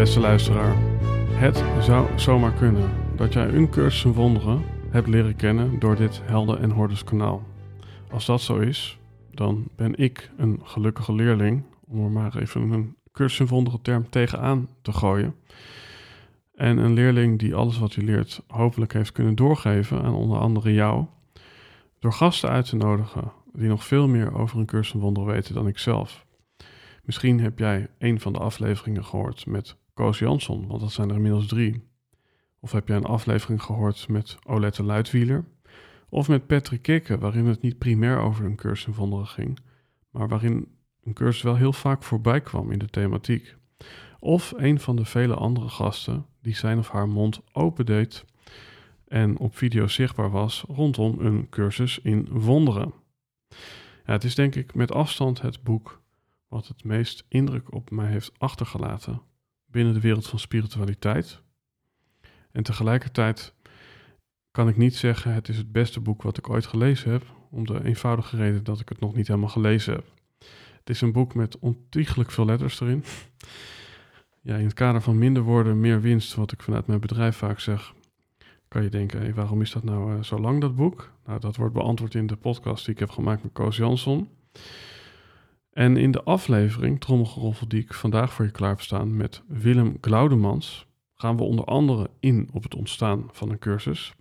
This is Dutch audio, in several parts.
Beste luisteraar, het zou zomaar kunnen dat jij een cursus wonderen hebt leren kennen door dit Helden en Hordes kanaal. Als dat zo is, dan ben ik een gelukkige leerling, om er maar even een cursus wonderen term tegenaan te gooien. En een leerling die alles wat hij leert hopelijk heeft kunnen doorgeven aan onder andere jou, door gasten uit te nodigen die nog veel meer over een cursus wonderen weten dan ik zelf. Misschien heb jij een van de afleveringen gehoord met Koos Jansson, want dat zijn er inmiddels drie. Of heb jij een aflevering gehoord met Olette Luidwieler? Of met Patrick Kikke, waarin het niet primair over een cursus in wonderen ging, maar waarin een cursus wel heel vaak voorbij kwam in de thematiek. Of een van de vele andere gasten die zijn of haar mond opendeed en op video zichtbaar was rondom een cursus in wonderen. Ja, het is denk ik met afstand het boek wat het meest indruk op mij heeft achtergelaten binnen de wereld van spiritualiteit. En tegelijkertijd kan ik niet zeggen het is het beste boek wat ik ooit gelezen heb, om de eenvoudige reden dat ik het nog niet helemaal gelezen heb. Het is een boek met ontiegelijk veel letters erin. Ja, in het kader van minder woorden, meer winst, wat ik vanuit mijn bedrijf vaak zeg, kan je denken, waarom is dat nou uh, zo lang, dat boek? Nou, dat wordt beantwoord in de podcast die ik heb gemaakt met Koos Jansson. En in de aflevering, Trommelgeroffel, die ik vandaag voor je klaar heb staan met Willem Glaudemans, gaan we onder andere in op het ontstaan van een cursus.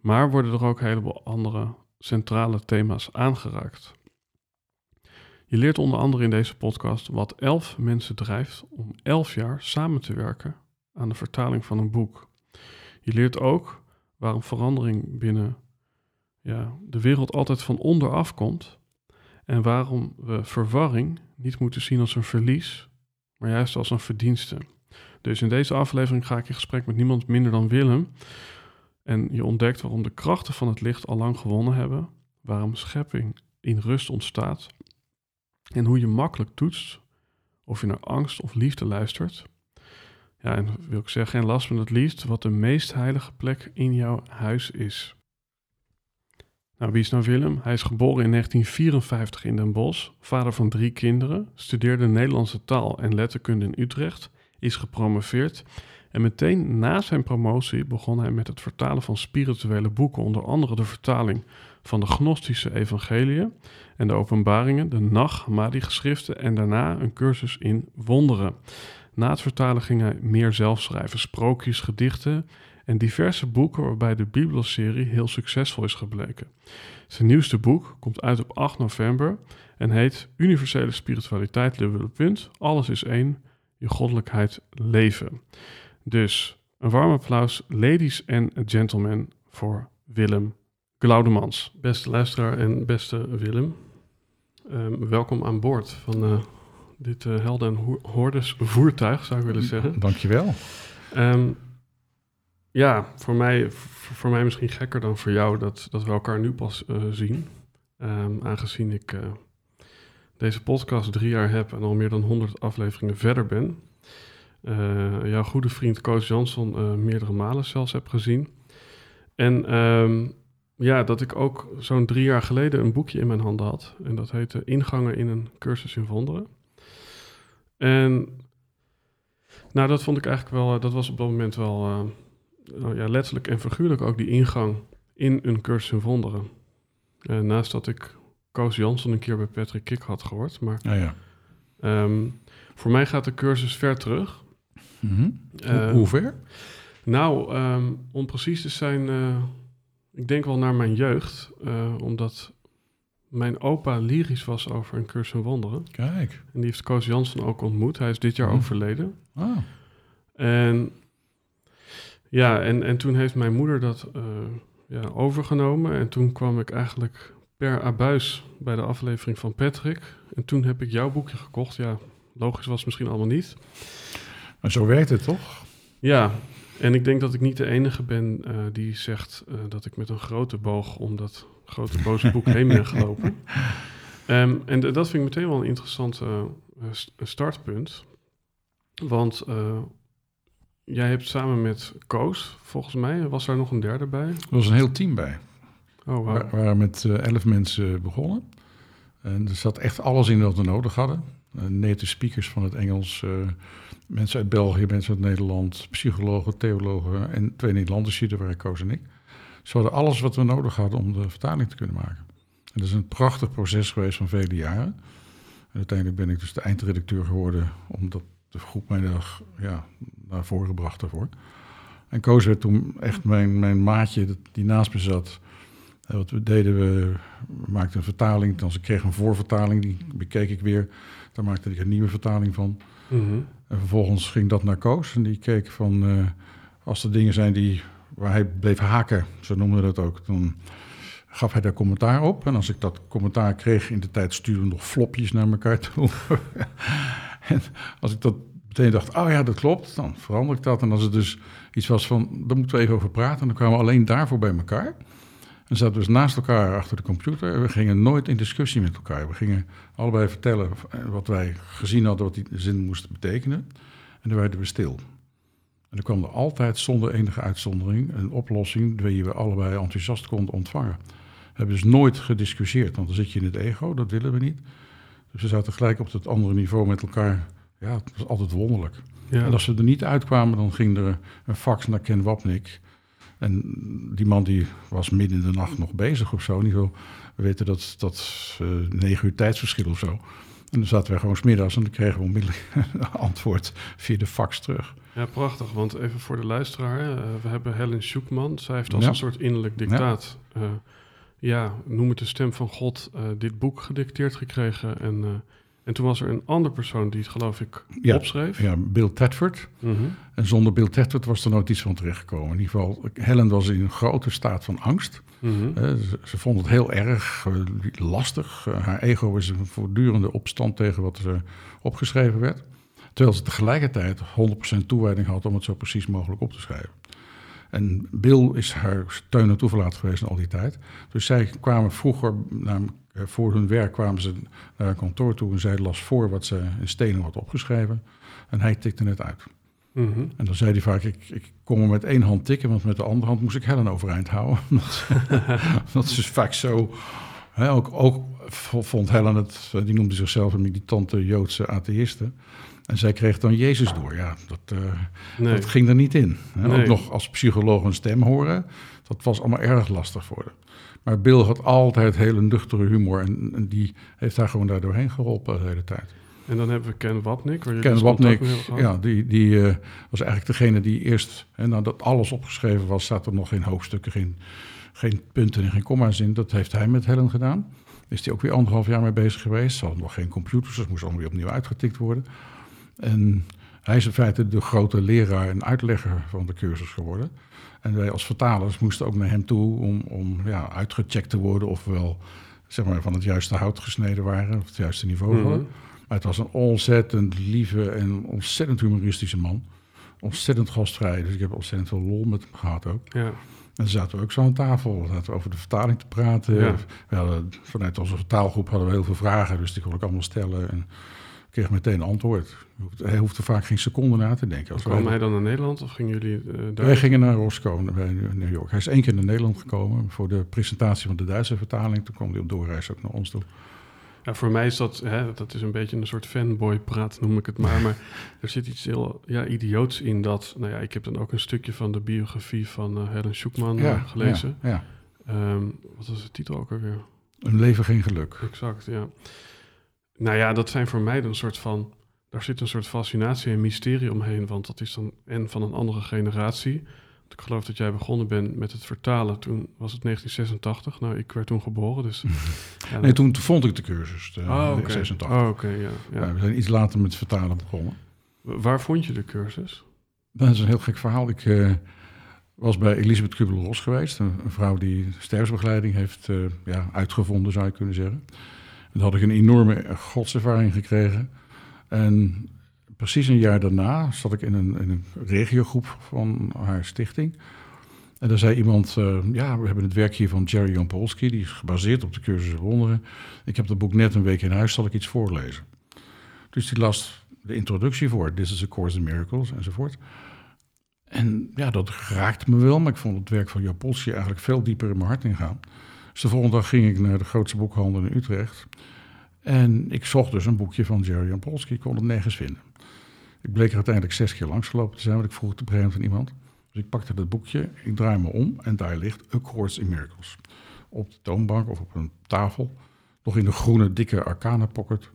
Maar worden er ook een heleboel andere centrale thema's aangeraakt. Je leert onder andere in deze podcast wat elf mensen drijft om elf jaar samen te werken aan de vertaling van een boek. Je leert ook waarom verandering binnen ja, de wereld altijd van onderaf komt en waarom we verwarring niet moeten zien als een verlies, maar juist als een verdienste. Dus in deze aflevering ga ik in gesprek met niemand minder dan Willem. En je ontdekt waarom de krachten van het licht al lang gewonnen hebben, waarom schepping in rust ontstaat en hoe je makkelijk toetst of je naar angst of liefde luistert. Ja, en wil ik zeggen, en last van het liefst, wat de meest heilige plek in jouw huis is. Nou, wie is nou Willem? Hij is geboren in 1954 in Den Bosch, vader van drie kinderen, studeerde Nederlandse taal en letterkunde in Utrecht, is gepromoveerd en meteen na zijn promotie begon hij met het vertalen van spirituele boeken, onder andere de vertaling van de Gnostische Evangeliën en de Openbaringen, de Nach Hammadi-geschriften en daarna een cursus in wonderen. Na het vertalen ging hij meer zelf schrijven, sprookjes, gedichten en diverse boeken waarbij de Bibelserie heel succesvol is gebleken. Zijn nieuwste boek komt uit op 8 november en heet Universele Spiritualiteit, dubbele punt, alles is één, je goddelijkheid leven. Dus een warm applaus, ladies en gentlemen, voor Willem Glaudemans. Beste luisteraar en beste Willem, um, welkom aan boord van uh, dit uh, helden en hordes voertuig, zou ik willen zeggen. Dankjewel. Um, ja, voor mij, voor mij misschien gekker dan voor jou dat, dat we elkaar nu pas uh, zien. Um, aangezien ik uh, deze podcast drie jaar heb en al meer dan 100 afleveringen verder ben. Uh, jouw goede vriend Koos Jansson meerdere malen zelfs heb gezien. En um, ja, dat ik ook zo'n drie jaar geleden een boekje in mijn handen had. En dat heette Ingangen in een cursus in wonderen. En nou, dat vond ik eigenlijk wel, dat was op dat moment wel nou ja, letterlijk en figuurlijk ook die ingang in een cursus in wonderen. En naast dat ik Koos Jansson een keer bij Patrick Kik had gehoord, maar oh ja. Ehm, voor mij gaat de cursus ver terug. Mhm. Eh, Hoe, hoe ver? Nou, ehm, om precies te zijn, eh, ik denk wel naar mijn jeugd, eh, omdat mijn opa lyrisch was over een cursus in wonderen. Kijk. En die heeft Koos Jansen ook ontmoet. Hij is dit jaar Oh. overleden. Ah, En ja, en, en toen heeft mijn moeder dat eh, ja, overgenomen. En toen kwam ik eigenlijk per abuis bij de aflevering van Patrick. En toen heb ik jouw boekje gekocht. Ja, logisch was het misschien allemaal niet. maar zo werkt het toch? Ja, en ik denk dat ik niet de enige ben eh, die zegt eh, dat ik met een grote boog om dat grote boze boek heen ben gelopen. Ehm, en dat vind ik meteen wel een interessant st- startpunt. Want jij hebt samen met Koos, volgens mij, was daar nog een derde bij? Er was een heel team bij. Oh, We waren met eh, elf mensen begonnen. En er zat echt alles in wat we nodig hadden. Eh, native speakers van het Engels, eh, mensen uit België, mensen uit Nederland, psychologen, theologen en twee Nederlanders hier, waren Koos en ik. Ze hadden alles wat we nodig hadden om de vertaling te kunnen maken. En dat is een prachtig proces geweest van vele jaren. En uiteindelijk ben ik dus de eindredacteur geworden, omdat de groep mij daar ja, naar voren gebracht daarvoor. En Koos werd toen echt mijn, mijn maatje die naast me zat. En wat we deden, we maakten een vertaling. Dan ze kreeg een voorvertaling, die bekeek ik weer. Daar maakte ik een nieuwe vertaling van. Mhm. En vervolgens ging dat naar Koos. En die keek van, eh, als er dingen zijn die, waar hij bleef haken, zo noemden we dat ook, dan gaf hij daar commentaar op. En als ik dat commentaar kreeg in de tijd, stuurden we nog flopjes naar elkaar toe. en als ik dat meteen dacht, oh ja, dat klopt, dan verander ik dat. En als het dus iets was van, daar moeten we even over praten, dan kwamen we alleen daarvoor bij elkaar. En zaten we dus naast elkaar achter de computer. En we gingen nooit in discussie met elkaar. We gingen allebei vertellen wat wij gezien hadden, wat die zin moest betekenen. En dan werden we stil. En dan kwam er altijd zonder enige uitzondering een oplossing die we allebei enthousiast konden ontvangen. We hebben dus nooit gediscussieerd, want dan zit je in het ego, dat willen we niet. Dus we zaten gelijk op het andere niveau met elkaar. Ja, het was altijd wonderlijk. Ja. En als we er niet uitkwamen, dan ging er een fax naar Ken Wapnik. En die man die was midden in de nacht nog bezig of zo. In ieder geval, we weten dat dat eh, negen uur tijdsverschil of zo. En dan zaten wij gewoon smiddags en dan kregen we onmiddellijk een antwoord via de fax terug. Ja, prachtig. Want even voor de luisteraar, eh, we hebben Helen Sjoekman. Zij heeft als Ja. een soort innerlijk dictaat, ja, ja noem het de stem van God, eh, dit boek gedicteerd gekregen. En, eh, en toen was er een andere persoon die het geloof ik Ja. opschreef. Ja, Bill Tedford. Mhm. En zonder Bill Tedford was er nooit iets van terechtgekomen. In ieder geval, Helen was in een grote staat van angst. Mhm. Eh, ze, ze vond het heel erg lastig. Haar ego is een voortdurende opstand tegen wat er opgeschreven werd. Terwijl ze tegelijkertijd 100% toewijding had om het zo precies mogelijk op te schrijven. En Bill is haar steun en toeverlaat geweest in al die tijd. Dus zij kwamen vroeger, eh, voor hun werk, kwamen ze naar een kantoor toe en zij las voor wat ze in stenen had opgeschreven. En hij tikte het uit. Mhm. En dan zei hij vaak, ik, ik kon er met één hand tikken, want met de andere hand moest ik Helen overeind houden. Dat is vaak zo. Hè, ook, ook vond Helen het, die noemde zichzelf een militante Joodse atheïste. En zij kreeg dan Jezus door. Ja, dat, eh, Nee. dat ging er niet in. Hè. Nee. Ook nog als psycholoog een stem horen, dat was allemaal erg lastig voor haar. Maar Bill had altijd hele nuchtere humor en, en die heeft haar gewoon daar doorheen geholpen de hele tijd. En dan hebben we Ken Wapnik. Waar Ken dus ja, die, die eh, was eigenlijk degene die eerst, hè, nadat alles opgeschreven was, zaten er nog geen hoofdstukken, geen, geen punten en geen komma's in. Dat heeft hij met Helen gedaan. Is hij ook weer anderhalf jaar mee bezig geweest. Ze hadden nog geen computers, dus moest allemaal weer opnieuw uitgetikt worden. En hij is in feite de grote leraar en uitlegger van de cursus geworden. En wij als vertalers moesten ook naar hem toe om, om ja, uitgecheckt te worden of we wel zeg maar, van het juiste hout gesneden waren, of het juiste niveau Mhm. hadden. Maar het was een ontzettend lieve en ontzettend humoristische man. Ontzettend gastvrij, dus ik heb ontzettend veel lol met hem gehad ook. Ja. En dan zaten we ook zo aan tafel, zaten we over de vertaling te praten. Ja. We hadden, vanuit onze vertaalgroep hadden we heel veel vragen, dus die kon ik allemaal stellen. En kreeg meteen een antwoord. Hij hoefde vaak geen seconde na te denken. Als Kwam wij- hij dan naar Nederland of gingen jullie eh, daar? wij gingen naar Roscoe bij New York. Hij is één keer naar Nederland gekomen voor de presentatie van de Duitse vertaling. Toen kwam hij op doorreis ook naar ons toe. Ja, voor mij is dat, hè, dat is een beetje een soort fanboy-praat, noem ik het maar. Maar er zit iets heel ja, idioots in dat... Nou ja, ik heb dan ook een stukje van de biografie van eh, Helen eh, gelezen. Ja, ja. Ehm, wat was de titel ook alweer? Een leven geen geluk. Exact, ja. Nou ja, dat zijn voor mij dan een soort van... Daar zit een soort fascinatie en mysterie omheen. Want dat is dan en van een andere generatie. Want ik geloof dat jij begonnen bent met het vertalen. Toen was het 1986. Nou, ik werd toen geboren, dus... ja, Nee, toen vond ik de cursus, de, Oh. 86. Oh, oké, ja. ja. Ja, we zijn iets later met vertalen begonnen. Waar vond je de cursus? Dat is een heel gek verhaal. Ik eh, was bij Elisabeth Kubel-Ross geweest. Een, een vrouw die sterfsbegeleiding heeft eh, ja, uitgevonden, zou je kunnen zeggen. Daar had ik een enorme godservaring gekregen. En precies een jaar daarna zat ik in een, in een regiogroep van haar stichting. En daar zei iemand, eh, ja, we hebben het werk hier van Jerry Jan. Die is gebaseerd op de cursus wonderen. Ik heb dat boek net een week in huis, zal ik iets voorlezen. Dus die las de introductie voor. This is a Course in Miracles, enzovoort. En ja, dat raakte me wel, maar ik vond het werk van Jan eigenlijk veel dieper in mijn hart ingaan. De volgende dag ging ik naar de grootste boekhandel in Utrecht. En ik zocht dus een boekje van Jerry Jan Polsky, ik kon het nergens vinden. Ik bleek er uiteindelijk zes keer langsgelopen te zijn, want ik vroeg het op aan iemand. Dus ik pakte dat boekje, ik draai me om en daar ligt A Course in Miracles. Op de toonbank of op een tafel, nog in de groene dikke arcana pocket.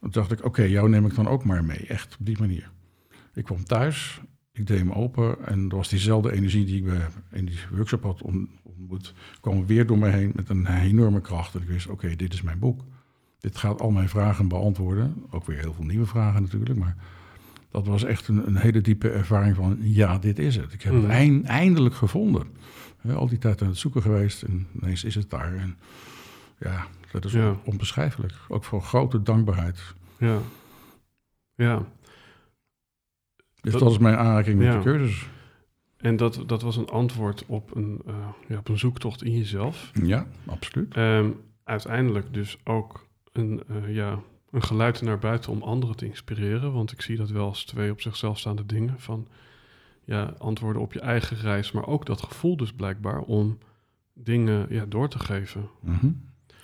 Toen dacht ik, oké, jou neem ik dan ook maar mee, echt op die manier. Ik kwam thuis, ik deed hem open en er was diezelfde energie die ik bij- in die workshop had on- ontmoet, kwam weer door me heen met een enorme kracht. En ik wist, oké, dit is mijn boek. Dit gaat al mijn vragen beantwoorden. Ook weer heel veel nieuwe vragen natuurlijk, maar dat was echt een, een hele diepe ervaring van, ja, dit is het. Ik heb het eind- eindelijk gevonden. Al die tijd aan het zoeken geweest en ineens is het daar. En ja, dat is Ja. onbeschrijfelijk. Ook voor grote dankbaarheid. Ja. Ja. Dus Dat- dat, is mijn aanraking met de cursus. En dat, dat was een antwoord op een, eh, ja, op een zoektocht in jezelf. Ja, absoluut. Ehm, uiteindelijk dus ook een, eh, ja, een geluid naar buiten om anderen te inspireren. Want ik zie dat wel als twee op zichzelf staande dingen. Van ja, antwoorden op je eigen reis, maar ook dat gevoel dus blijkbaar om dingen ja, door te geven. Mhm.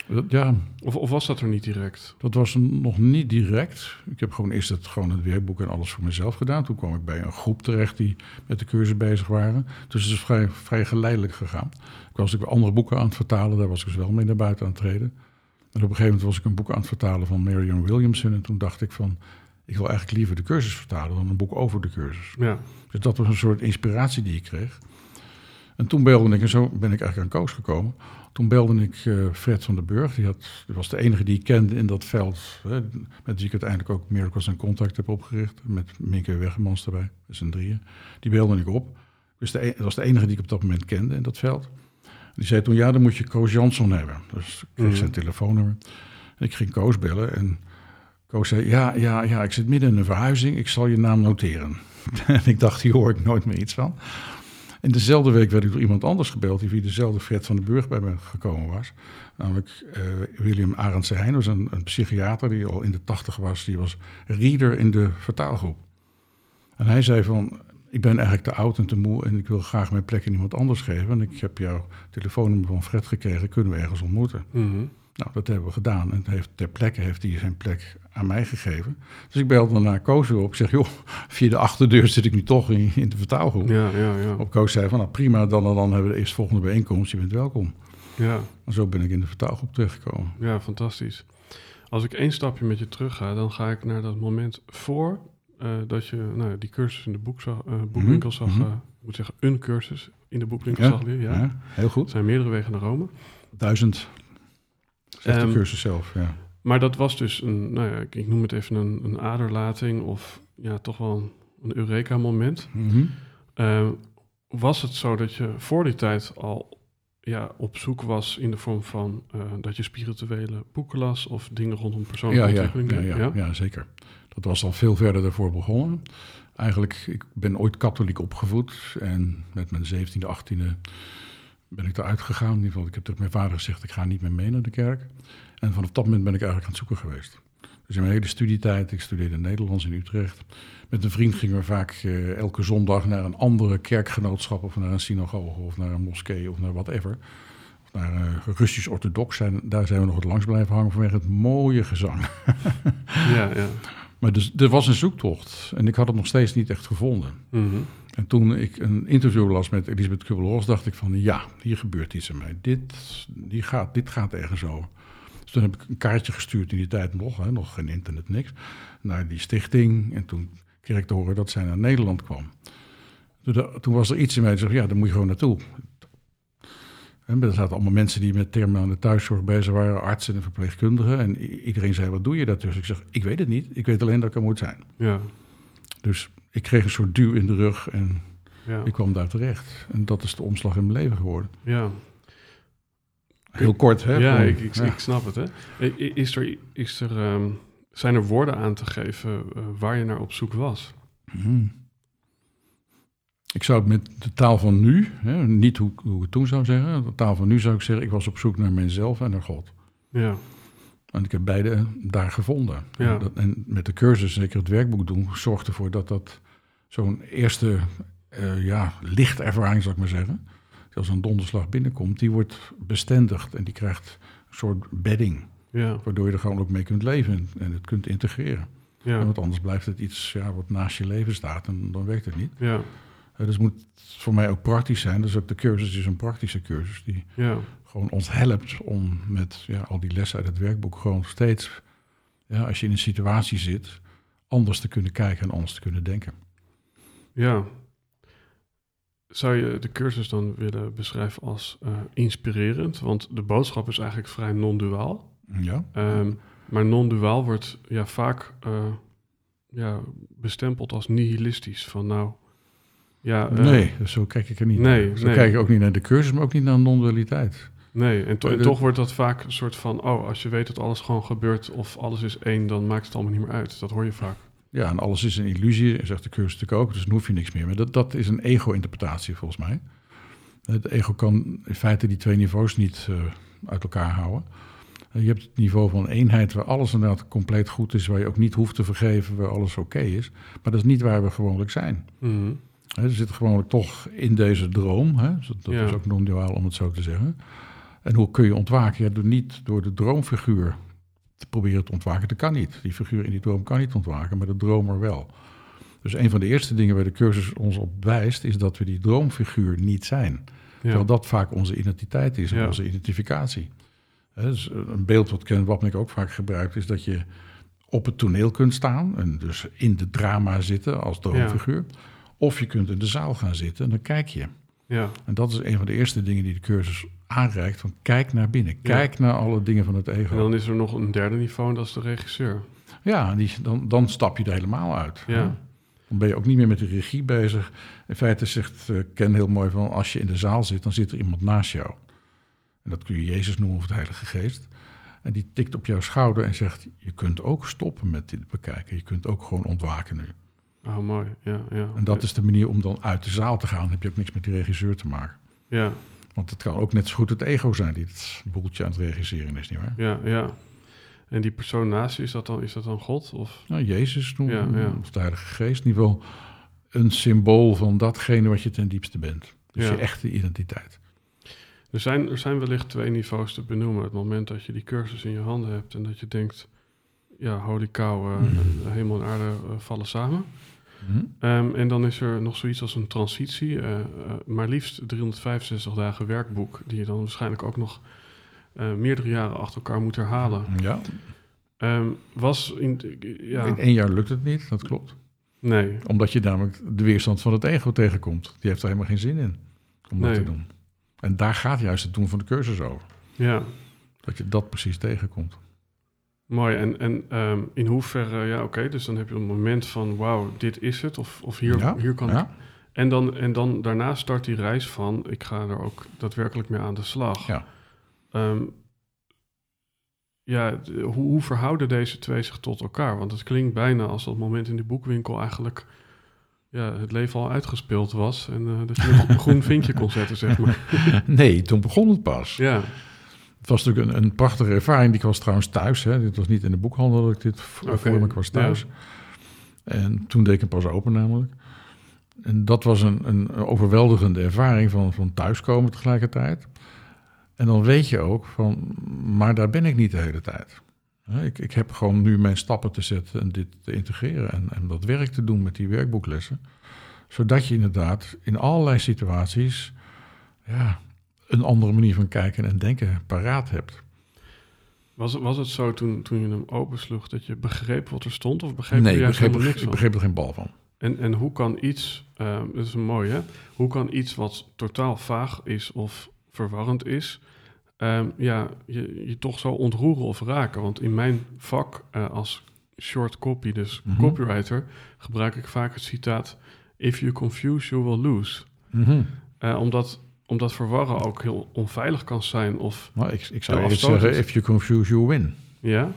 Dat- Ja, Of, of was dat er niet direct? dat was nog niet direct. Ik heb gewoon eerst het, gewoon het werkboek en alles voor mezelf gedaan. Toen kwam ik bij een groep terecht die met de cursus bezig waren. Dus het is vrij, vrij geleidelijk gegaan. Ik was ook andere boeken aan het vertalen. Daar was ik dus wel mee naar buiten aan het treden. En op een gegeven moment was ik een boek aan het vertalen van Marion Williamson. En toen dacht ik van, ik wil eigenlijk liever de cursus vertalen dan een boek over de cursus. Ja, Dus dat was een soort inspiratie die ik kreeg. En toen belde ik, en zo ben ik eigenlijk aan Koos gekomen. Toen belde ik eh, Fred van den Burg. Die, had, die was de enige die ik kende in dat veld. Hè, met wie ik uiteindelijk ook Miracles en Contact heb opgericht. Met Minke Weggemans erbij, dus een drieën. Die belde ik op. Dus de, e- dat was de enige die ik op dat moment kende in dat veld. Die zei toen, ja, dan moet je Koos Jansson hebben. Dus ik kreeg Mhm. zijn telefoonnummer. En ik ging Koos bellen en Koos zei, ja, ja, ja, ik zit midden in een verhuizing. Ik zal je naam noteren. en ik dacht, hier hoor ik nooit meer iets van. In dezelfde week werd ik door iemand anders gebeld... die via dezelfde Fred van den Burg bij me gekomen was. Namelijk eh, William Arendse Heijn, was een, een psychiater... die al in de tachtig was. Die was reader in de vertaalgroep. En hij zei van... Ik ben eigenlijk te oud en te moe en ik wil graag mijn plek aan iemand anders geven. En ik heb jouw telefoonnummer van Fred gekregen, kunnen we ergens ontmoeten? Mhm. Nou, dat hebben we gedaan. En heeft, ter plekke heeft hij zijn plek aan mij gegeven. Dus ik belde naar Koos weer op. Ik zeg, joh, via de achterdeur zit ik nu toch in, in de vertaalgroep. ja, ja, ja. Op Koos zei van, nou prima, dan en dan hebben we de eerstvolgende bijeenkomst. Je bent welkom. ja. En zo ben ik in de vertaalgroep terechtgekomen. Ja, fantastisch. Als ik één stapje met je terug ga, dan ga ik naar dat moment voor eh, dat je nou, die cursus in de boek zag, eh, boekwinkel zag. mhm. eh, ik moet zeggen, een cursus in de boekwinkel Ja, zag weer. Ja. Ja, heel Er goed. zijn meerdere wegen naar Rome. Duizend. Zegt Ehm, de cursus zelf, ja. Maar dat was dus een, nou ja, ik, ik noem het even een, een aderlating of ja, toch wel een, Eureka-moment. Mhm. Eh, was het zo dat je voor die tijd al ja, op zoek was in de vorm van eh, dat je spirituele boeken las of dingen rondom persoonlijke Ja, ja, ontwikkeling? ja, ja, ja, zeker. Dat was al veel verder daarvoor begonnen. Eigenlijk, ik ben ooit katholiek opgevoed. En met mijn 17e, 18e ben ik eruit gegaan. In ieder geval, ik heb tegen mijn vader gezegd, ik ga niet meer mee naar de kerk. En vanaf dat moment ben ik eigenlijk aan het zoeken geweest. Dus in mijn hele studietijd, ik studeerde Nederlands in Utrecht. Met een vriend gingen we vaak eh, elke zondag naar een andere kerkgenootschap... of naar een synagoge of naar een moskee of naar whatever. Of naar eh, Russisch-orthodox. Zijn, daar zijn we nog het langst blijven hangen vanwege het mooie gezang. ja, ja. Maar dus, er was een zoektocht en ik had het nog steeds niet echt gevonden. Mhm. En toen ik een interview las met Elisabeth Kubel-Ross, dacht ik van ja, hier gebeurt iets aan mij. Dit, die gaat, dit gaat ergens over. Dus toen heb ik een kaartje gestuurd in die tijd nog, hè, nog geen internet, niks, naar die stichting. En toen kreeg ik te horen dat zij naar Nederland kwam. Toen, da- toen was er iets in mij die zei, ja, daar moet je gewoon naartoe. En er zaten allemaal mensen die met terminale thuiszorg bezig waren, artsen en verpleegkundigen. En iedereen zei, wat doe je daar tussen? Ik zeg, ik weet het niet. Ik weet alleen dat ik er moet zijn. Ja, Dus ik kreeg een soort duw in de rug en ja, ik kwam daar terecht. En dat is de omslag in mijn leven geworden. ja. Heel kort, hè? ja, ik, ik, ja. ik snap het. Hè. Is er, is er, ehm, zijn er woorden aan te geven eh, waar je naar op zoek was? Mhm. Ik zou het met de taal van nu, hè, niet hoe, hoe ik het toen zou zeggen. De taal van nu zou ik zeggen, ik was op zoek naar mezelf en naar God. Ja, En ik heb beide daar gevonden. Ja. En, dat, en met de cursus, zeker het werkboek doen, zorgt ervoor dat dat zo'n eerste eh, ja, lichtervaring, zou ik maar zeggen. Als een donderslag binnenkomt, die wordt bestendigd en die krijgt een soort bedding. ja, Waardoor je er gewoon ook mee kunt leven en, het kunt integreren. ja, Want anders blijft het iets ja, wat naast je leven staat en dan werkt het niet. ja, Eh, dus het moet voor mij ook praktisch zijn. Dus ook de cursus is een praktische cursus die ja, gewoon ons helpt om met ja, al die lessen uit het werkboek gewoon steeds, ja, als je in een situatie zit, anders te kunnen kijken en anders te kunnen denken. Ja. Zou je de cursus dan willen beschrijven als eh, inspirerend? Want de boodschap is eigenlijk vrij non-duaal. Ja, Ehm, maar non-duaal wordt ja, vaak eh, ja, bestempeld als nihilistisch. Van nou, ja... eh, nee, zo kijk ik er niet nee, naar. Zo nee. kijk ik ook niet naar de cursus, maar ook niet naar non-dualiteit. Nee, en, to- en De- toch wordt dat vaak een soort van... oh, als je weet dat alles gewoon gebeurt of alles is één... dan maakt het allemaal niet meer uit. Dat hoor je vaak. Ja, en alles is een illusie, zegt de cursus natuurlijk ook, dus dan hoef je niks meer. Maar dat, dat is een ego-interpretatie volgens mij. Het ego kan in feite die twee niveaus niet eh, uit elkaar houden. Eh, Je hebt het niveau van eenheid waar alles inderdaad compleet goed is, waar je ook niet hoeft te vergeven, waar alles oké is. Maar dat is niet waar we gewoonlijk zijn. Mhm. Hè, we zitten gewoonlijk toch in deze droom. Hè? Dus Dat dat Ja. is ook non-duaal om het zo te zeggen. En hoe kun je ontwaken? Ja, door niet door de droomfiguur te proberen te ontwaken. Dat kan niet. Die figuur in die droom kan niet ontwaken, maar de dromer wel. Dus een van de eerste dingen waar de cursus ons op wijst, is dat we die droomfiguur niet zijn. Ja. Terwijl dat vaak onze identiteit is Ja. onze identificatie. Dus een beeld wat Ken Wapnick ook vaak gebruikt, is dat je op het toneel kunt staan en dus in de drama zitten als droomfiguur. Of je kunt in de zaal gaan zitten en dan kijk je. ja, En dat is een van de eerste dingen die de cursus aanreikt. Van kijk naar binnen. Kijk naar alle dingen van het ego. en dan is er nog een derde niveau... en dat is de regisseur. Ja, die, dan, dan stap je er helemaal uit. Ja. hè. Dan ben je ook niet meer met de regie bezig. In feite zegt eh, Ken heel mooi van... als je in de zaal zit, dan zit er iemand naast jou. En dat kun je Jezus noemen of de Heilige Geest. En die tikt op jouw schouder en zegt... je kunt ook stoppen met dit bekijken. Je kunt ook gewoon ontwaken nu. Oh, mooi. Ja, ja. En dat is de manier om dan uit de zaal te gaan. Dan heb je ook niks met die regisseur te maken. Ja, Want het kan ook net zo goed het ego zijn... die het boeltje aan het regisseren is, nietwaar? ja, ja. En die persoon naast je, is dat dan, is dat dan God? Of... Nou, Jezus noemen, Ja, ja. of de Heilige Geest, in ieder geval een symbool van datgene wat je ten diepste bent. Dus Ja. je echte identiteit. Er zijn, er zijn wellicht twee niveaus te benoemen. Het moment dat je die cursus in je handen hebt en dat je denkt, ja, holy cow, Mhm. hemel en aarde eh, vallen samen. Hm? Ehm, en dan is er nog zoiets als een transitie, eh, eh, maar liefst 365 dagen werkboek, die je dan waarschijnlijk ook nog eh, meerdere jaren achter elkaar moet herhalen. Ja, Ehm, was in, ja, in één jaar lukt het niet, dat klopt. nee, Omdat je namelijk de weerstand van het ego tegenkomt. Die heeft er helemaal geen zin in om dat te doen. En daar gaat juist het doen van de cursus over. ja. Dat je dat precies tegenkomt. Mooi. En, en ehm, in hoeverre, ja, oké, dus dan heb je een moment van, wauw, dit is het, of, of hier, ja, hier kan ik En dan, en dan daarna start die reis van, ik ga er ook daadwerkelijk mee aan de slag. Ja. Ehm, ja, hoe, hoe verhouden deze twee zich tot elkaar? Want het klinkt bijna als dat moment in de boekwinkel eigenlijk ja, het leven al uitgespeeld was. En eh, dat je nog op een groen vinkje kon zetten, zeg maar. Nee, toen begon het pas. Ja, Het was natuurlijk een, een prachtige ervaring. Ik was trouwens thuis. Hè. Dit was niet in de boekhandel dat ik dit Oké, voor me. Was thuis. ja. En toen deed ik hem pas open namelijk. En dat was een, een overweldigende ervaring van, van thuiskomen tegelijkertijd. En dan weet je ook van, maar daar ben ik niet de hele tijd. Ik, ik heb gewoon nu mijn stappen te zetten en dit te integreren en, en dat werk te doen met die werkboeklessen. Zodat je inderdaad in allerlei situaties ja, een andere manier van kijken en denken paraat hebt. Was, het- was het zo toen, toen je hem opensloeg dat je begreep wat er stond? Of begreep nee, je ik begreep, er- niks ik begreep er geen bal van. En, en hoe kan iets, eh, dat is een mooi hè, hoe kan iets wat totaal vaag is of verwarrend is, ehm, ja, je, je toch zo ontroeren of raken? Want in mijn vak eh, als short copy, dus Mhm. copywriter, gebruik ik vaak het citaat, if you confuse, you will lose. Eh, omdat, omdat verwarren ook heel onveilig kan zijn of, Nou, ik, ik zou eerst afstotend. zeggen, if you confuse, you win. ja?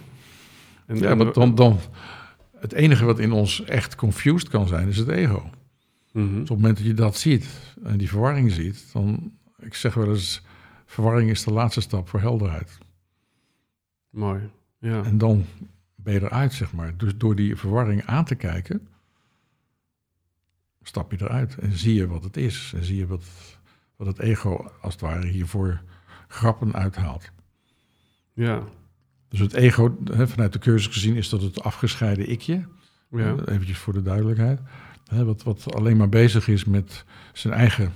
En, Ja, en- want dan, dan, het enige wat in ons echt confused kan zijn, is het ego. Mhm. Dus op het moment dat je dat ziet en die verwarring ziet, dan, ik zeg wel eens, verwarring is de laatste stap voor helderheid. Mooi, ja. En dan ben je eruit, zeg maar. Dus door die verwarring aan te kijken, stap je eruit en zie je wat het is. En zie je wat, wat het ego, als het ware, hiervoor grappen uithaalt. Ja, Dus het ego, hè, vanuit de cursus gezien, is dat het afgescheiden ikje. ja. Uh, Eventjes voor de duidelijkheid. Hè, wat, wat alleen maar bezig is met zijn eigen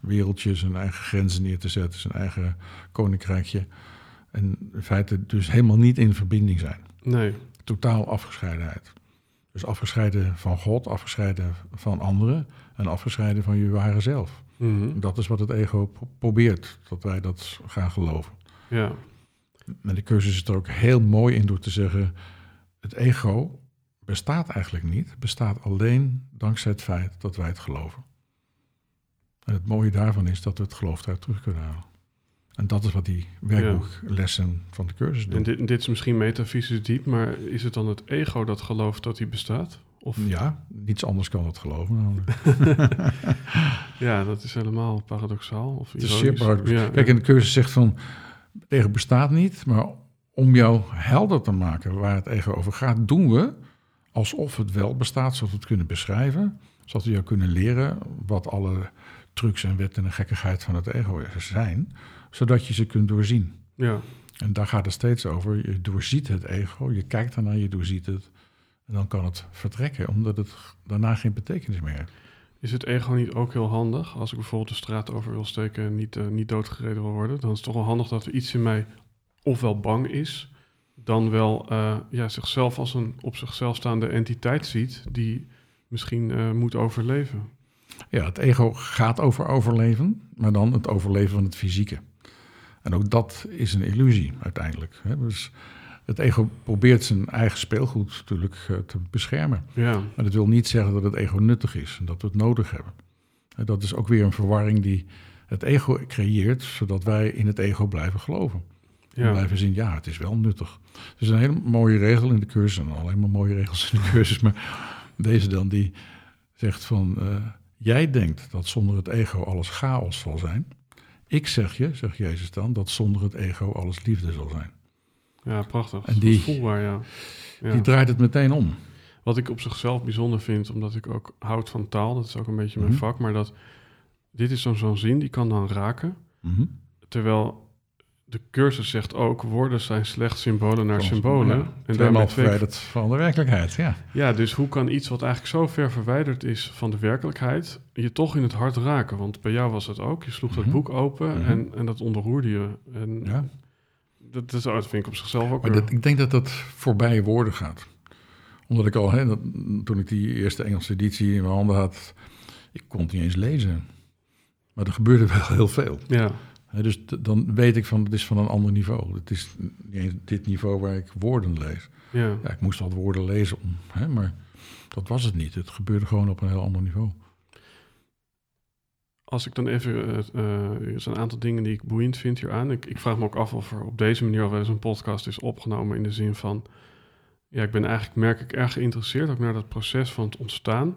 wereldje, zijn eigen grenzen neer te zetten, zijn eigen koninkrijkje. En in feite dus helemaal niet in verbinding zijn. Nee, Totaal afgescheidenheid. Dus afgescheiden van God, afgescheiden van anderen en afgescheiden van je ware zelf. Mhm. Dat is wat het ego pro- probeert, dat wij dat gaan geloven. ja. En de cursus is er ook heel mooi in door te zeggen: het ego bestaat eigenlijk niet, het bestaat alleen dankzij het feit dat wij het geloven. En het mooie daarvan is dat we het geloof eruit terug kunnen halen. En dat is wat die werkboeklessen van de cursus doen. En dit, dit is misschien metafysisch diep, maar is het dan het ego dat gelooft dat hij bestaat? Of Ja, niets anders kan het geloven. ja, dat is helemaal paradoxaal. Of Het is zeer paradoxaal. Ja, Kijk, en de cursus zegt van, het ego bestaat niet, maar om jou helder te maken waar het ego over gaat, doen we alsof het wel bestaat, zodat we het kunnen beschrijven, zodat we jou kunnen leren wat alle trucs en wetten en gekkigheid van het ego zijn, zodat je ze kunt doorzien. ja. En daar gaat het steeds over. Je doorziet het ego, je kijkt ernaar, je doorziet het. En dan kan het vertrekken, omdat het daarna geen betekenis meer heeft. Is het ego niet ook heel handig? Als ik bijvoorbeeld de straat over wil steken en niet, eh, niet doodgereden wil worden, dan is het toch wel handig dat er iets in mij ofwel bang is, dan wel eh, ja, zichzelf als een op zichzelf staande entiteit ziet die misschien eh, moet overleven. Ja, het ego gaat over overleven, maar dan het overleven van het fysieke. En ook dat is een illusie uiteindelijk. Hè? Dus het ego probeert zijn eigen speelgoed natuurlijk eh, te beschermen. Ja, Maar dat wil niet zeggen dat het ego nuttig is en dat we het nodig hebben. En dat is ook weer een verwarring die het ego creëert, zodat wij in het ego blijven geloven. En ja. blijven zien, ja, het is wel nuttig. Er is een hele mooie regel in de cursus, en alleen maar mooie regels in de cursus, maar deze dan, die zegt van, eh, jij denkt dat zonder het ego alles chaos zal zijn. Ik zeg je, zegt Jezus dan, dat zonder het ego alles liefde zal zijn. Ja prachtig. En die- voelbaar, ja. ja. Die draait het meteen om. Wat ik op zichzelf bijzonder vind, omdat ik ook houd van taal, dat is ook een beetje mijn Mhm. vak, maar dat dit is dan zo'n zin, die kan dan raken. Mhm. Terwijl de cursus zegt ook, woorden zijn slechts symbolen naar symbolen. Ja, en daarmee verwijderd van de werkelijkheid, ja. Ja, dus hoe kan iets wat eigenlijk zo ver verwijderd is van de werkelijkheid, je toch in het hart raken? Want bij jou was het ook, je sloeg dat Mhm. boek open en, en dat onderroerde je. En ja. Dat, dat, dat vind ik op zichzelf ook Maar dat, ik denk dat dat voorbij woorden gaat. Omdat ik al, hè, dat, toen ik die eerste Engelse editie in mijn handen had, ik kon het niet eens lezen. Maar er gebeurde wel heel veel. Ja, dus dan weet ik van, het is van een ander niveau. Het is dit niveau waar ik woorden lees. ja. Ja, ik moest al woorden lezen, om, hè, maar dat was het niet. Het gebeurde gewoon op een heel ander niveau. Als ik dan even, zijn een aantal dingen die ik boeiend vind hieraan. Ik, ik vraag me ook af of er op deze manier al wel eens een podcast is opgenomen in de zin van, ja, ik ben eigenlijk, merk ik, erg geïnteresseerd ook naar dat proces van het ontstaan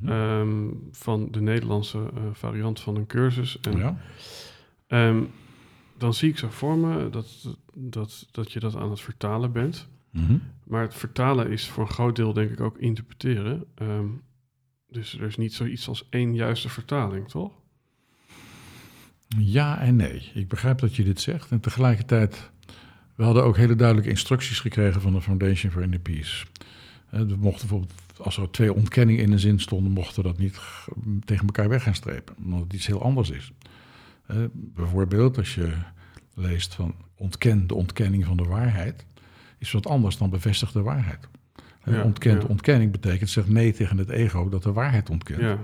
Mhm. ehm, van de Nederlandse eh, variant van een cursus. En ja. ehm, dan zie ik zo voor me dat, dat, dat je dat aan het vertalen bent. Mhm. Maar het vertalen is voor een groot deel denk ik ook interpreteren. Ehm, dus er is niet zoiets als één juiste vertaling, toch? Ja en nee. Ik begrijp dat je dit zegt. En tegelijkertijd, we hadden ook hele duidelijke instructies gekregen van de Foundation for Inner Peace. We mochten bijvoorbeeld, als er twee ontkenningen in een zin stonden, mochten we dat niet tegen elkaar weg gaan strepen. Omdat het iets heel anders is. Bijvoorbeeld, als je leest van ontken de ontkenning van de waarheid, is wat anders dan bevestig de waarheid. Ja, ontkent ja. ontkenning betekent zeg nee tegen het ego dat de waarheid ontkent. Ja.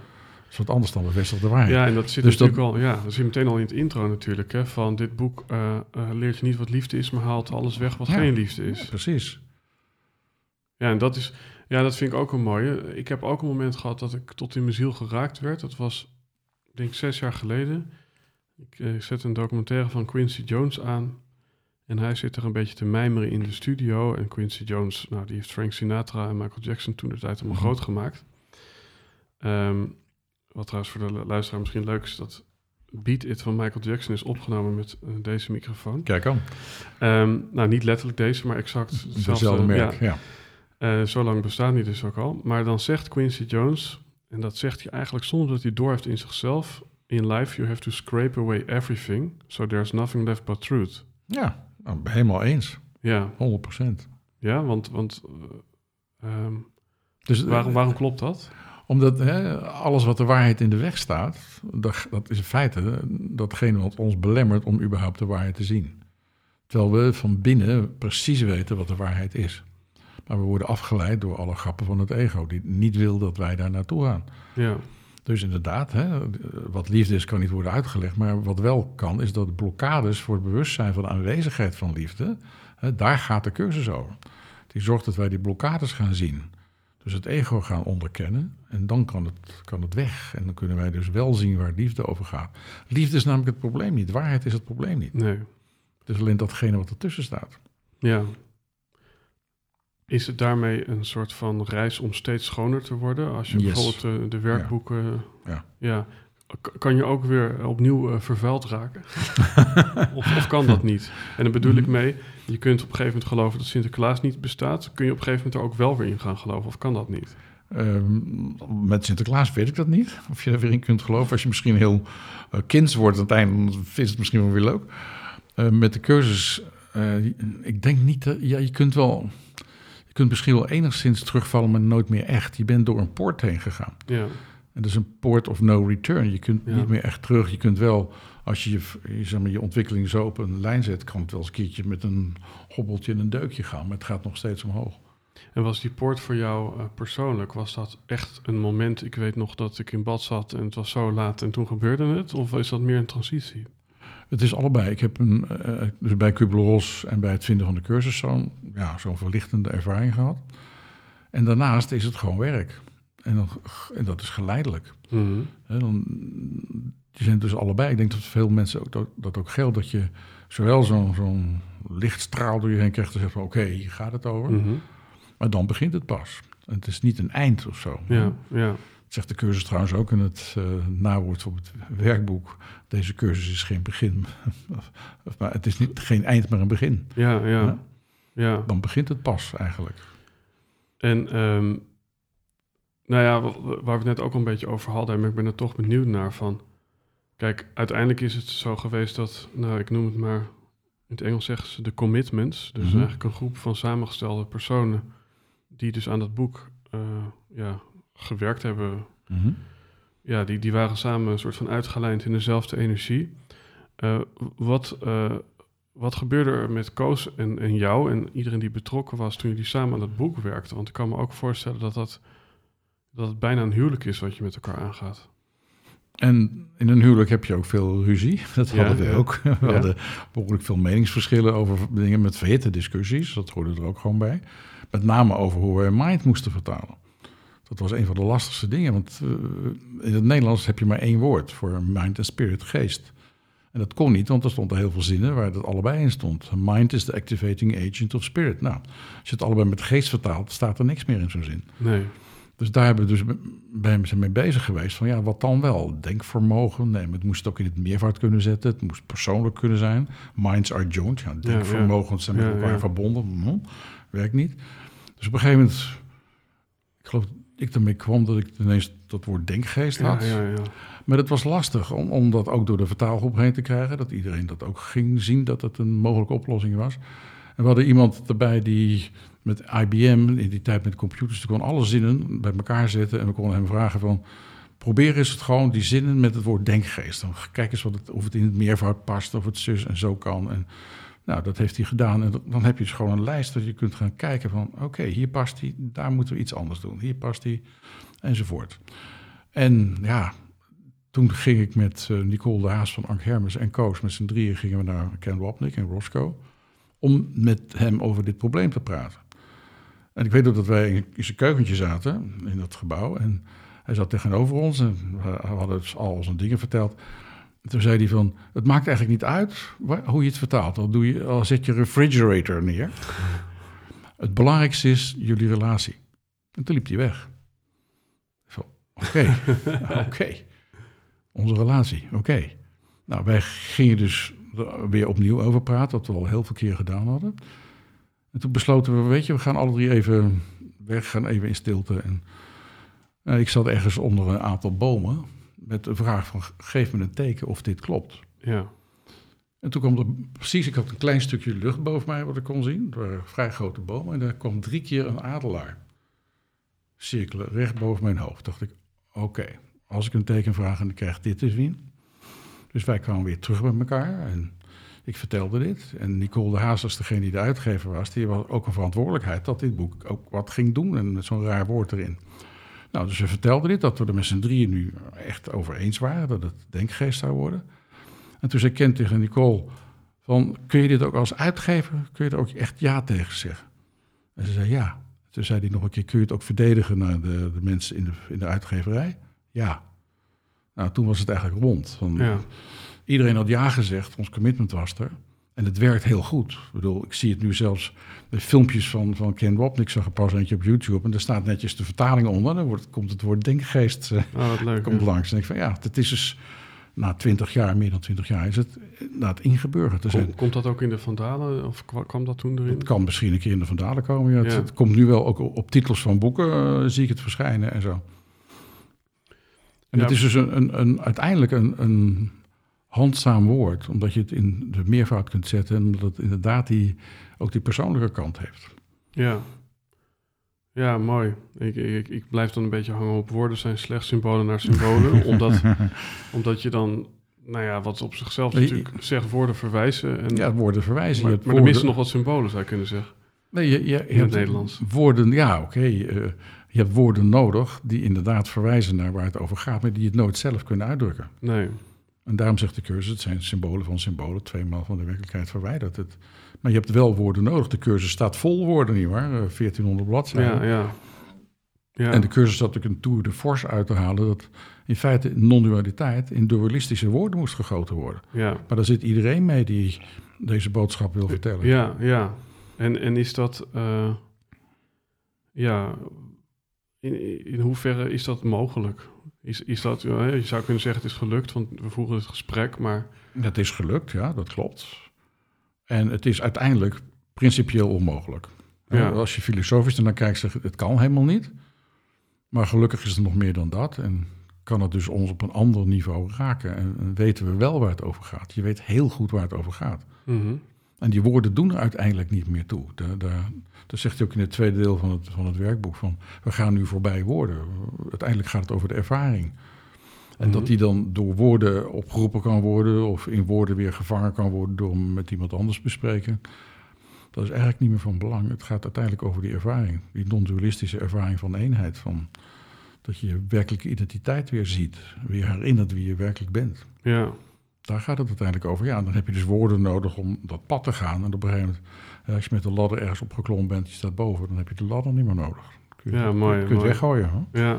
Is wat anders dan bevestig de waarheid. ja, en dat zit Dus dat- natuurlijk al, ja, dat zit meteen al in het intro natuurlijk. Hè, van dit boek eh, eh, leert je niet wat liefde is, maar haalt alles weg wat Ja. geen liefde is. Ja, precies. Ja, en dat is, ja, dat vind ik ook een mooie. Ik heb ook een moment gehad dat ik tot in mijn ziel geraakt werd. Dat was, denk ik, zes jaar geleden. Ik eh, zet een documentaire van Quincy Jones aan. En hij zit er een beetje te mijmeren in de studio. En Quincy Jones, nou, die heeft Frank Sinatra en Michael Jackson toen de tijd helemaal Mhm. groot gemaakt. Ehm, wat trouwens voor de lu- luisteraar misschien leuk is, dat Beat It van Michael Jackson is opgenomen met eh, deze microfoon. Kijk aan. Ehm, nou, niet letterlijk deze, maar exact hetzelfde. Merk. ja. Ja. Eh, zo lang bestaat die dus ook al. Maar dan zegt Quincy Jones, en dat zegt hij eigenlijk zonder dat hij doorheeft in zichzelf: In life you have to scrape away everything, so there's nothing left but truth. Ja, nou, helemaal eens. Ja, 100%. ja want, want eh, ehm, Dus, waarom, waarom klopt dat? Omdat hè, alles wat de waarheid in de weg staat, dat, dat is in feite datgene wat ons belemmert om überhaupt de waarheid te zien. Terwijl we van binnen precies weten wat de waarheid is. Maar we worden afgeleid door alle grappen van het ego, die niet wil dat wij daar naartoe gaan. Ja, Dus inderdaad, hè, wat liefde is kan niet worden uitgelegd. Maar wat wel kan, is dat blokkades voor het bewustzijn van de aanwezigheid van liefde, hè, daar gaat de cursus over. Die zorgt dat wij die blokkades gaan zien. Dus het ego gaan onderkennen en dan kan het, kan het weg. En dan kunnen wij dus wel zien waar liefde over gaat. Liefde is namelijk het probleem niet, waarheid is het probleem niet. nee, Het is alleen datgene wat ertussen staat. ja. Is het daarmee een soort van reis om steeds schoner te worden? Als je Yes. bijvoorbeeld eh, de werkboeken... Ja. ja. Kan je ook weer opnieuw eh, vervuild raken? of, of kan dat niet? En dan bedoel ik Mhm. mee, je kunt op een gegeven moment geloven dat Sinterklaas niet bestaat. Kun je op een gegeven moment er ook wel weer in gaan geloven? Of kan dat niet? Ehm, met Sinterklaas weet ik dat niet. Of je er weer in kunt geloven. Als je misschien heel uh, kinds wordt aan het einde, dan vind je het misschien wel weer leuk. Uh, met de cursus, uh, ik denk niet dat... Ja, je kunt wel... Je kunt misschien wel enigszins terugvallen, maar nooit meer echt. Je bent door een poort heen gegaan. Ja. En dat is een port of no return. Je kunt Ja. niet meer echt terug. Je kunt wel, als je je, je, zeg maar, je ontwikkeling zo op een lijn zet... kan het wel eens een keertje met een hobbeltje en een deukje gaan. Maar het gaat nog steeds omhoog. En was die poort voor jou uh, persoonlijk, was dat echt een moment... Ik weet nog dat ik in bad zat en het was zo laat en toen gebeurde het? Of is dat meer een transitie? Het is allebei. Ik heb een, uh, dus bij Kubler-Ross en bij het vinden van de cursus zo'n ja, zo'n verlichtende ervaring gehad. En daarnaast is het gewoon werk. En, dan, en dat is geleidelijk. Mm -hmm. En dan, die zijn dus allebei. Ik denk dat veel mensen ook, dat, dat ook geldt. Dat je zowel zo'n zo'n lichtstraal door je heen krijgt. En zegt van oké, okay, hier gaat het over. Mm -hmm. Maar dan begint het pas. En het is niet een eind of zo. Ja, ja. zegt de cursus trouwens ook in het uh, nawoord op het werkboek. Deze cursus is geen begin. maar het is niet, geen eind, maar een begin. Ja, ja. ja. ja. Dan begint het pas eigenlijk. En um, nou ja, waar we het net ook al een beetje over hadden, maar ik ben er toch benieuwd naar van. Kijk, uiteindelijk is het zo geweest dat, nou, ik noem het maar, in het Engels zeggen ze de commitments. Dus mm -hmm. eigenlijk een groep van samengestelde personen die dus aan dat boek uh, ja, gewerkt hebben. Mm -hmm. Ja, die, die waren samen een soort van uitgelijnd in dezelfde energie. Uh, wat, uh, wat gebeurde er met Koos en, en jou en iedereen die betrokken was toen jullie samen aan dat boek werkten? Want ik kan me ook voorstellen dat, dat, dat het bijna een huwelijk is wat je met elkaar aangaat. En in een huwelijk heb je ook veel ruzie. Dat Ja, hadden we ja. ook. We Ja. hadden behoorlijk veel meningsverschillen over dingen met verhitte discussies. Dat hoorde er ook gewoon bij. Met name over hoe we mind moesten vertalen. Dat was een van de lastigste dingen. Want uh, in het Nederlands heb je maar één woord voor mind en spirit, geest. En dat kon niet, want er stonden heel veel zinnen waar dat allebei in stond. Mind is the activating agent of spirit. Nou, als je het allebei met geest vertaalt, staat er niks meer in zo'n zin. Nee. Dus daar hebben we dus bij hem zijn mee bezig geweest. Van ja, wat dan wel? Denkvermogen. Nee, het moest ook in het meervoud kunnen zetten. Het moest persoonlijk kunnen zijn. Minds are joined. Ja, denkvermogens zijn met Ja, elkaar ja. verbonden. Hm, werkt niet. Dus op een gegeven moment, ik geloof dat ik ermee kwam dat ik ineens dat woord denkgeest Ja, had. ja, ja. Maar het was lastig om, om dat ook door de vertaalgroep heen te krijgen. Dat iedereen dat ook ging zien dat het een mogelijke oplossing was. En we hadden iemand erbij die met IBM, in die tijd met computers, die kon alle zinnen bij elkaar zetten. En we konden hem vragen van, probeer eens het gewoon die zinnen met het woord denkgeest. Dan kijk eens wat het, of het in het meervoud past, of het zus en zo kan. En nou, dat heeft hij gedaan. En dan heb je dus gewoon een lijst dat je kunt gaan kijken van... oké, hier past hij, daar moeten we iets anders doen. Hier past hij, enzovoort. En ja, toen ging ik met uh, Nicole de Haas van Ank Hermes en Koos... met z'n drieën gingen we naar Ken Wapnick en Roscoe... om met hem over dit probleem te praten. En ik weet ook dat wij in zijn keukentje zaten, in dat gebouw... en hij zat tegenover ons en we hadden dus al zijn dingen verteld... Toen zei hij van, het maakt eigenlijk niet uit hoe je het vertaalt. Al, doe je, al zet je refrigerator neer. Het belangrijkste is jullie relatie. En toen liep hij weg. Oké, oké. Onze relatie, oké. Nou, wij gingen dus weer opnieuw over praten, wat we al heel veel keer gedaan hadden. En toen besloten we, weet je, we gaan alle drie even weg, gaan even in stilte. En, ik zat ergens onder een aantal bomen met de vraag van, geef me een teken of dit klopt. Ja. En toen kwam er precies, ik had een klein stukje lucht boven mij wat ik kon zien. Waren vrij grote bomen. En daar kwam drie keer een adelaar cirkelen recht boven mijn hoofd. Dacht ik, oké, als ik een teken vraag en ik krijg dit te zien. Dus wij kwamen weer terug bij elkaar en ik vertelde dit. En Nicole de Haas, als degene die de uitgever was, die had ook een verantwoordelijkheid dat dit boek ook wat ging doen. En met zo'n raar woord erin. Nou, dus we vertelden dit, dat we er met z'n drieën nu echt over eens waren, dat het denkgeest zou worden. En toen zei Ken tegen Nicole, van, kun je dit ook als uitgever, kun je er ook echt ja tegen zeggen? En ze zei ja. Toen zei hij nog een keer, kun je het ook verdedigen naar de, de mensen in de, in de uitgeverij? Ja. Nou, toen was het eigenlijk rond. Van, ja. Iedereen had ja gezegd, ons commitment was er. En het werkt heel goed. Ik bedoel, ik zie het nu zelfs de filmpjes van, van Ken Wapnick. Ik zag er pas eentje op YouTube en daar staat netjes de vertaling onder. Dan wordt, komt het woord denkgeest uh, oh, leuk, komt langs. En ik van ja, het is dus na twintig jaar, meer dan twintig jaar, is het het ingeburgerd te zijn. Komt, dat ook in de Vandalen of kwam dat toen erin? Het kan misschien een keer in de Vandalen komen. Ja. Het, komt nu wel ook op titels van boeken, uh, zie ik het verschijnen en zo. En ja. het is dus een, een, een uiteindelijk een, een handzaam woord, omdat je het in de meervoud kunt zetten en omdat het inderdaad die, ook die persoonlijke kant heeft. Ja, ja mooi. Ik, ik, ik blijf dan een beetje hangen op woorden zijn slechts symbolen naar symbolen, omdat, omdat je dan, nou ja, wat op zichzelf natuurlijk zegt, woorden verwijzen. En, ja, woorden verwijzen. Maar, maar er missen nog wat symbolen, zou je kunnen zeggen. Nee, je, je, in het Nederlands. Woorden, ja, oké. Okay, uh, je hebt woorden nodig die inderdaad verwijzen naar waar het over gaat, maar die het nooit zelf kunnen uitdrukken. Nee. En daarom zegt de cursus, het zijn symbolen van symbolen, tweemaal van de werkelijkheid verwijderd. Het, maar je hebt wel woorden nodig. De cursus staat vol woorden, nietwaar? 1400 eh, bladzijden. Ja, ja. ja. En de cursus had ook een tour de force uit te halen... dat in feite non-dualiteit in dualistische woorden moest gegoten worden. Ja. Maar daar zit iedereen mee die deze boodschap wil vertellen. Ja, ja. En, en is dat... Uh, ja, in, in hoeverre is dat mogelijk? Is, is dat, je zou kunnen zeggen het is gelukt, want we voeren het gesprek, maar... Het is gelukt, ja, dat klopt. En het is uiteindelijk principieel onmogelijk. Ja. Als je filosofisch ernaar kijkt, zeg het kan helemaal niet. Maar gelukkig is er nog meer dan dat. En kan het dus ons op een ander niveau raken. En, weten we wel waar het over gaat. Je weet heel goed waar het over gaat. Mhm. En die woorden doen er uiteindelijk niet meer toe. dat zegt hij ook in het tweede deel van het, van het werkboek. Van, we gaan nu voorbij woorden. Uiteindelijk gaat het over de ervaring. En mhm. dat die dan door woorden opgeroepen kan worden... of in woorden weer gevangen kan worden door hem met iemand anders te bespreken. Dat is eigenlijk niet meer van belang. Het gaat uiteindelijk over die ervaring. Die non-dualistische ervaring van eenheid. Van, dat je je werkelijke identiteit weer ziet. Weer herinnert wie je werkelijk bent. Ja. Daar gaat het uiteindelijk over. Ja, dan heb je dus woorden nodig om dat pad te gaan. En op een gegeven moment, als je met de ladder ergens opgeklommen bent, je staat boven, dan heb je de ladder niet meer nodig. Kun je, ja, mooi. Kun je het weggooien. Ja.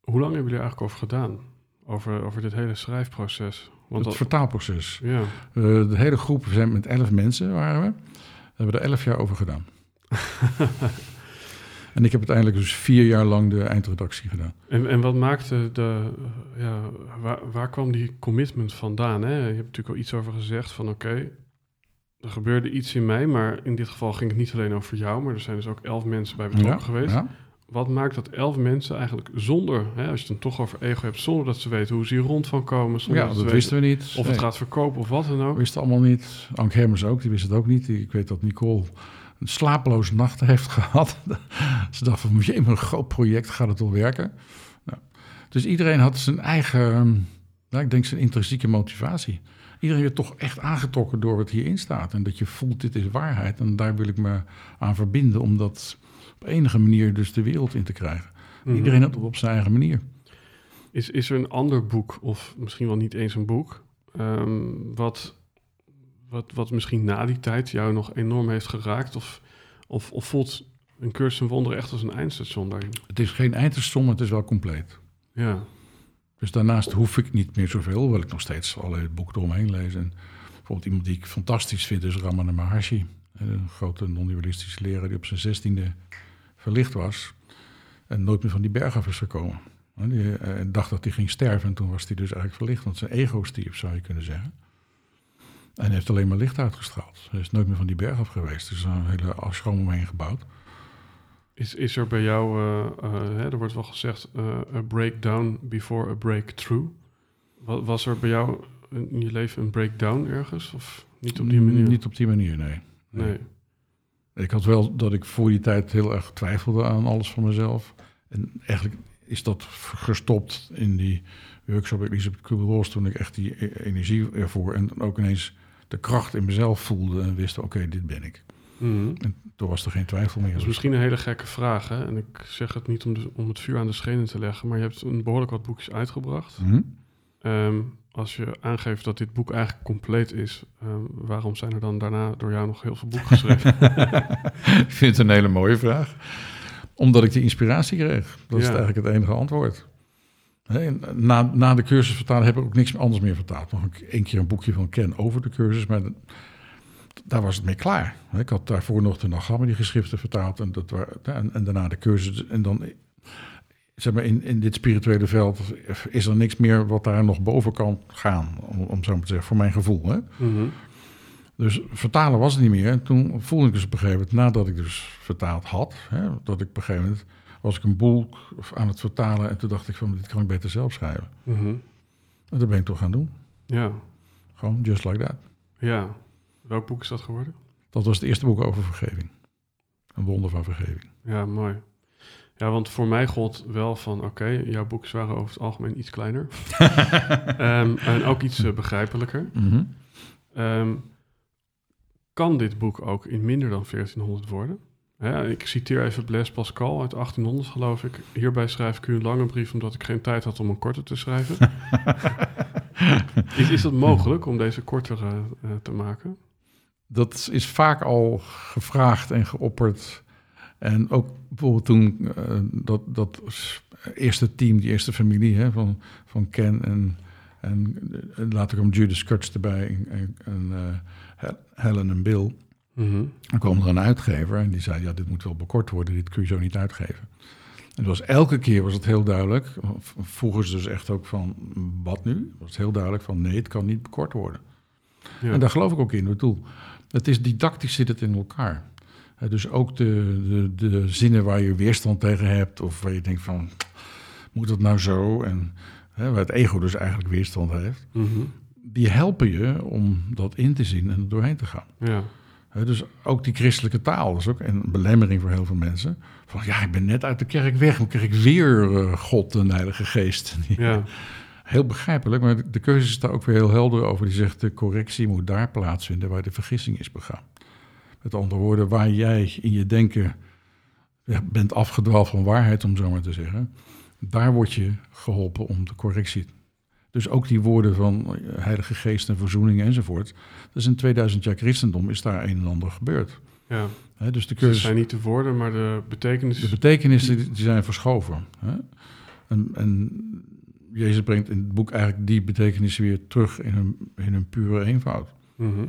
Hoe lang hebben jullie eigenlijk over gedaan? Over, over dit hele schrijfproces? Want het vertaalproces. Ja. Uh, de hele groep, we zijn met elf mensen waren we. We hebben er elf jaar over gedaan. En ik heb uiteindelijk dus vier jaar lang de eindredactie gedaan. En, en wat maakte de, ja, waar, waar kwam die commitment vandaan? Hè? Je hebt natuurlijk al iets over gezegd van oké, er gebeurde iets in mij, maar in dit geval ging het niet alleen over jou, maar er zijn dus ook elf mensen bij betrokken geweest. Ja. Wat maakt dat elf mensen eigenlijk zonder, hè, als je het dan toch over ego hebt, zonder dat ze weten hoe ze hier rond van komen? ja, dat, dat wisten we niet. Of het gaat verkopen of wat dan ook. We wisten allemaal niet. Ank Hermers ook, die wist het ook niet. Ik weet dat Nicole een slapeloze nacht heeft gehad. Ze dacht van, jee, een groot project, gaat het wel werken? Dus iedereen had zijn eigen, nou, ik denk zijn intrinsieke motivatie. Iedereen werd toch echt aangetrokken door wat hierin staat. En dat je voelt, dit is waarheid. En daar wil ik me aan verbinden om dat op enige manier dus de wereld in te krijgen. Mhm. Iedereen had het op zijn eigen manier. Is, is er een ander boek, of misschien wel niet eens een boek, ehm, wat, wat, wat misschien na die tijd jou nog enorm heeft geraakt? Of, of, of voelt een cursus in wonderen echt als een eindstation daarin? Het is geen eindstation, maar het is wel compleet. Ja, Dus daarnaast hoef ik niet meer zoveel, hoewel ik nog steeds allerlei boeken eromheen lees. En bijvoorbeeld iemand die ik fantastisch vind is Ramana Maharshi. Een grote non-dualistische leraar die op zijn zestiende verlicht was. En nooit meer van die berg af is gekomen. En Die eh, dacht dat hij ging sterven en toen was hij dus eigenlijk verlicht. Want zijn ego stierf, zou je kunnen zeggen. En heeft alleen maar licht uitgestraald. Hij is nooit meer van die berg af geweest. Er is een hele afschroom omheen gebouwd. Is, is er bij jou, eh, eh, hè, er wordt wel gezegd, eh, a breakdown before a breakthrough. Wa- Was er bij jou in je leven een breakdown ergens? Of niet op die manier? Niet op die manier, nee. Nee. Ik had wel dat ik voor die tijd heel erg twijfelde aan alles van mezelf. En eigenlijk is dat gestopt in die workshop bij Elisabeth Kubler-Ross... toen ik echt die e- energie ervoor en dan ook ineens de kracht in mezelf voelde... en wist, oké, dit ben ik. Mhm. En toen was er geen twijfel meer. Dat is misschien een hele gekke vraag, hè? En ik zeg het niet om, de, om het vuur aan de schenen te leggen, maar je hebt een behoorlijk wat boekjes uitgebracht. Ehm, als je aangeeft dat dit boek eigenlijk compleet is, ehm, waarom zijn er dan daarna door jou nog heel veel boeken geschreven? ik vind het een hele mooie vraag. Omdat ik die inspiratie kreeg. Dat is eigenlijk het enige antwoord. En na, na de cursus vertalen heb ik ook niks anders meer vertaald. Nog een- één keer een boekje van Ken over de cursus, maar daar was het mee klaar. Ik had daarvoor nog de Nagama die geschriften vertaald en, dat en daarna de cursus. En dan, zeg maar, in, in dit spirituele veld is er niks meer wat daar nog boven kan gaan, om, om zo maar te zeggen, voor mijn gevoel. Hè? Mhm. Dus vertalen was het niet meer. En toen voelde ik dus op een gegeven moment, nadat ik dus vertaald had, hè, dat ik op een gegeven moment was ik een boel aan het vertalen en toen dacht ik van dit kan ik beter zelf schrijven. Mhm. En dat ben ik toch gaan doen. Ja, Gewoon just like that. ja. Welk boek is dat geworden? Dat was het eerste boek over vergeving. Een wonder van vergeving. Ja, mooi. Ja, want voor mij gold wel van, oké, jouw boeken waren over het algemeen iets kleiner. Ehm, en ook iets eh, begrijpelijker. Mhm. Ehm, kan dit boek ook in minder dan 1400 woorden? Hè, ik citeer even Blaise Pascal uit 1800, geloof ik. Hierbij schrijf ik u een lange brief omdat ik geen tijd had om een korte te schrijven. is, is dat mogelijk om deze korter eh, eh, te maken? Dat is vaak al gevraagd en geopperd. En ook bijvoorbeeld toen eh, dat, dat eerste team, die eerste familie hè, van, van Ken en, en, en later kwam Judas Kurtz erbij en, en, en, Hel- Helen en Bill. Mhm. Dan kwam er een uitgever en die zei, ja, dit moet wel bekort worden, dit kun je zo niet uitgeven. En het was, elke keer was het heel duidelijk, vroegen ze dus echt ook van, wat nu? Het was heel duidelijk van, nee, het kan niet bekort worden. Ja. En daar geloof ik ook in. Bedoel, het is didactisch zit het in elkaar. Dus ook de, de, de zinnen waar je weerstand tegen hebt, of waar je denkt van, moet dat nou zo? En hè, waar het ego dus eigenlijk weerstand heeft, Mhm. die helpen je om dat in te zien en er doorheen te gaan. ja. Dus ook die christelijke taal is ook een belemmering voor heel veel mensen. Van ja, ik ben net uit de kerk weg, dan krijg ik weer eh, God en de Heilige Geest. Ja. Heel begrijpelijk, maar de- de keuze is daar ook weer heel helder over. Die zegt de correctie moet daar plaatsvinden waar de vergissing is begaan. Met andere woorden, waar jij in je denken ja, bent afgedwaald van waarheid, om zo maar te zeggen. Daar word je geholpen om de correctie. Dus ook die woorden van eh, Heilige Geest en verzoening enzovoort. Dus in 2000 jaar christendom is daar een en ander gebeurd. ja. Dus de Dus keuze. zijn niet de woorden, maar de betekenis. De betekenissen die die zijn verschoven. En, en Jezus brengt in het boek eigenlijk die betekenissen weer terug in hun, in hun pure eenvoud. Mhm.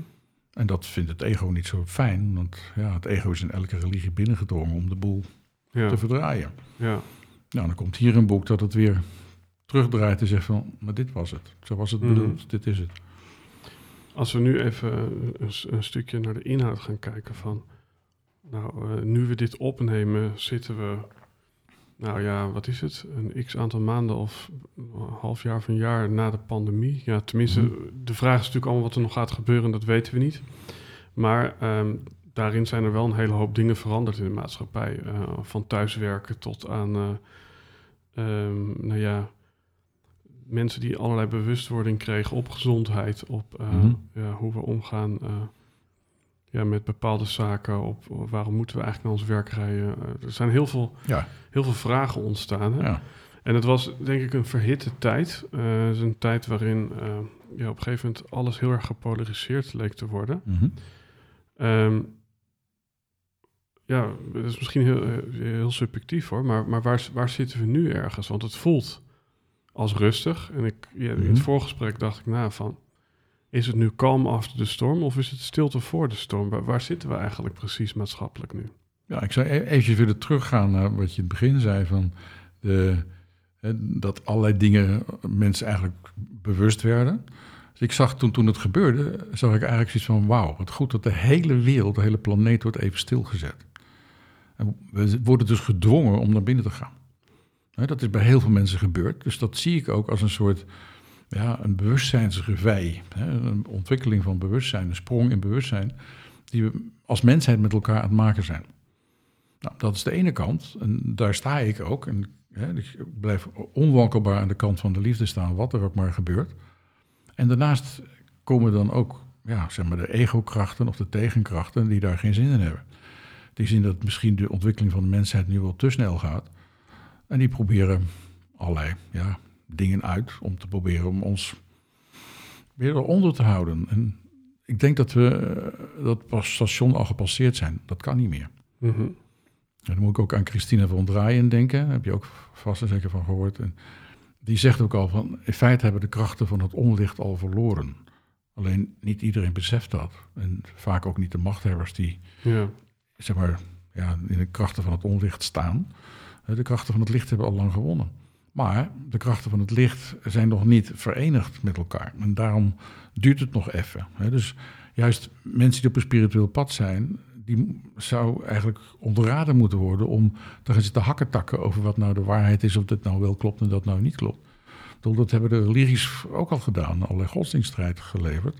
En dat vindt het ego niet zo fijn, want ja, het ego is in elke religie binnengedrongen om de boel Ja. te verdraaien. ja. Nou, dan komt hier een boek dat het weer terugdraait en zegt van, maar dit was het. Zo was het Mhm. bedoeld, dit is het. Als we nu even een, een stukje naar de inhoud gaan kijken van... Nou, eh, nu we dit opnemen, zitten we... Nou ja, wat is het? Een x aantal maanden of een half jaar of een jaar na de pandemie. Ja, tenminste, Mhm. de vraag is natuurlijk allemaal wat er nog gaat gebeuren, dat weten we niet. Maar ehm, daarin zijn er wel een hele hoop dingen veranderd in de maatschappij. Eh, van thuiswerken tot aan, eh, ehm, nou ja, mensen die allerlei bewustwording kregen op gezondheid, op eh, Mhm. ja, hoe we omgaan eh, ja, met bepaalde zaken, op waarom moeten we eigenlijk naar ons werk rijden. Eh, er zijn heel veel, Ja, heel veel vragen ontstaan. Hè? ja. En het was denk ik een verhitte tijd. Het is een tijd waarin ja, op een gegeven moment alles heel erg gepolariseerd leek te worden. Ehm, ja, dat is misschien heel, heel subjectief hoor, maar, maar waar, waar zitten we nu ergens? Want het voelt als rustig. En ik, ja, in Mhm. het voorgesprek dacht ik na van, is het nu kalm after de storm of is het stilte voor de storm? Waar, waar zitten we eigenlijk precies maatschappelijk nu? Ja, ik zou e- eventjes willen teruggaan naar wat je in het begin zei van de, hè, dat allerlei dingen mensen eigenlijk bewust werden. Dus ik zag toen, toen het gebeurde, zag ik eigenlijk zoiets van wauw, wat goed dat de hele wereld, de hele planeet wordt even stilgezet. En we worden dus gedwongen om naar binnen te gaan. Dat is bij heel veel mensen gebeurd. Dus dat zie ik ook als een soort ja, een bewustzijnsrevij. Een ontwikkeling van bewustzijn, een sprong in bewustzijn, die we als mensheid met elkaar aan het maken zijn. Nou, dat is de ene kant. En daar sta ik ook. En ik blijf onwankelbaar aan de kant van de liefde staan, wat er ook maar gebeurt. En daarnaast komen dan ook ja, zeg maar de ego-krachten of de tegenkrachten die daar geen zin in hebben. Die zien dat misschien de ontwikkeling van de mensheid nu wel te snel gaat. En die proberen allerlei ja, dingen uit om te proberen om ons weer eronder te houden. En ik denk dat we eh, dat station al gepasseerd zijn. Dat kan niet meer. Mhm. En dan moet ik ook aan Christina van Draaien denken. Daar heb je ook vast en zeker van gehoord. En die zegt ook al van... in feite hebben de krachten van het onlicht al verloren. Alleen niet iedereen beseft dat. En vaak ook niet de machthebbers die Ja, zeg maar, ja, in de krachten van het onlicht staan. De krachten van het licht hebben al lang gewonnen. Maar de krachten van het licht zijn nog niet verenigd met elkaar. En daarom duurt het nog even. hè. Dus juist mensen die op een spiritueel pad zijn, die zou eigenlijk onderraden moeten worden om te gaan zitten hakketakken over wat nou de waarheid is, of dit nou wel klopt en dat nou niet klopt. Dat hebben de religies ook al gedaan, allerlei godsdienststrijd geleverd.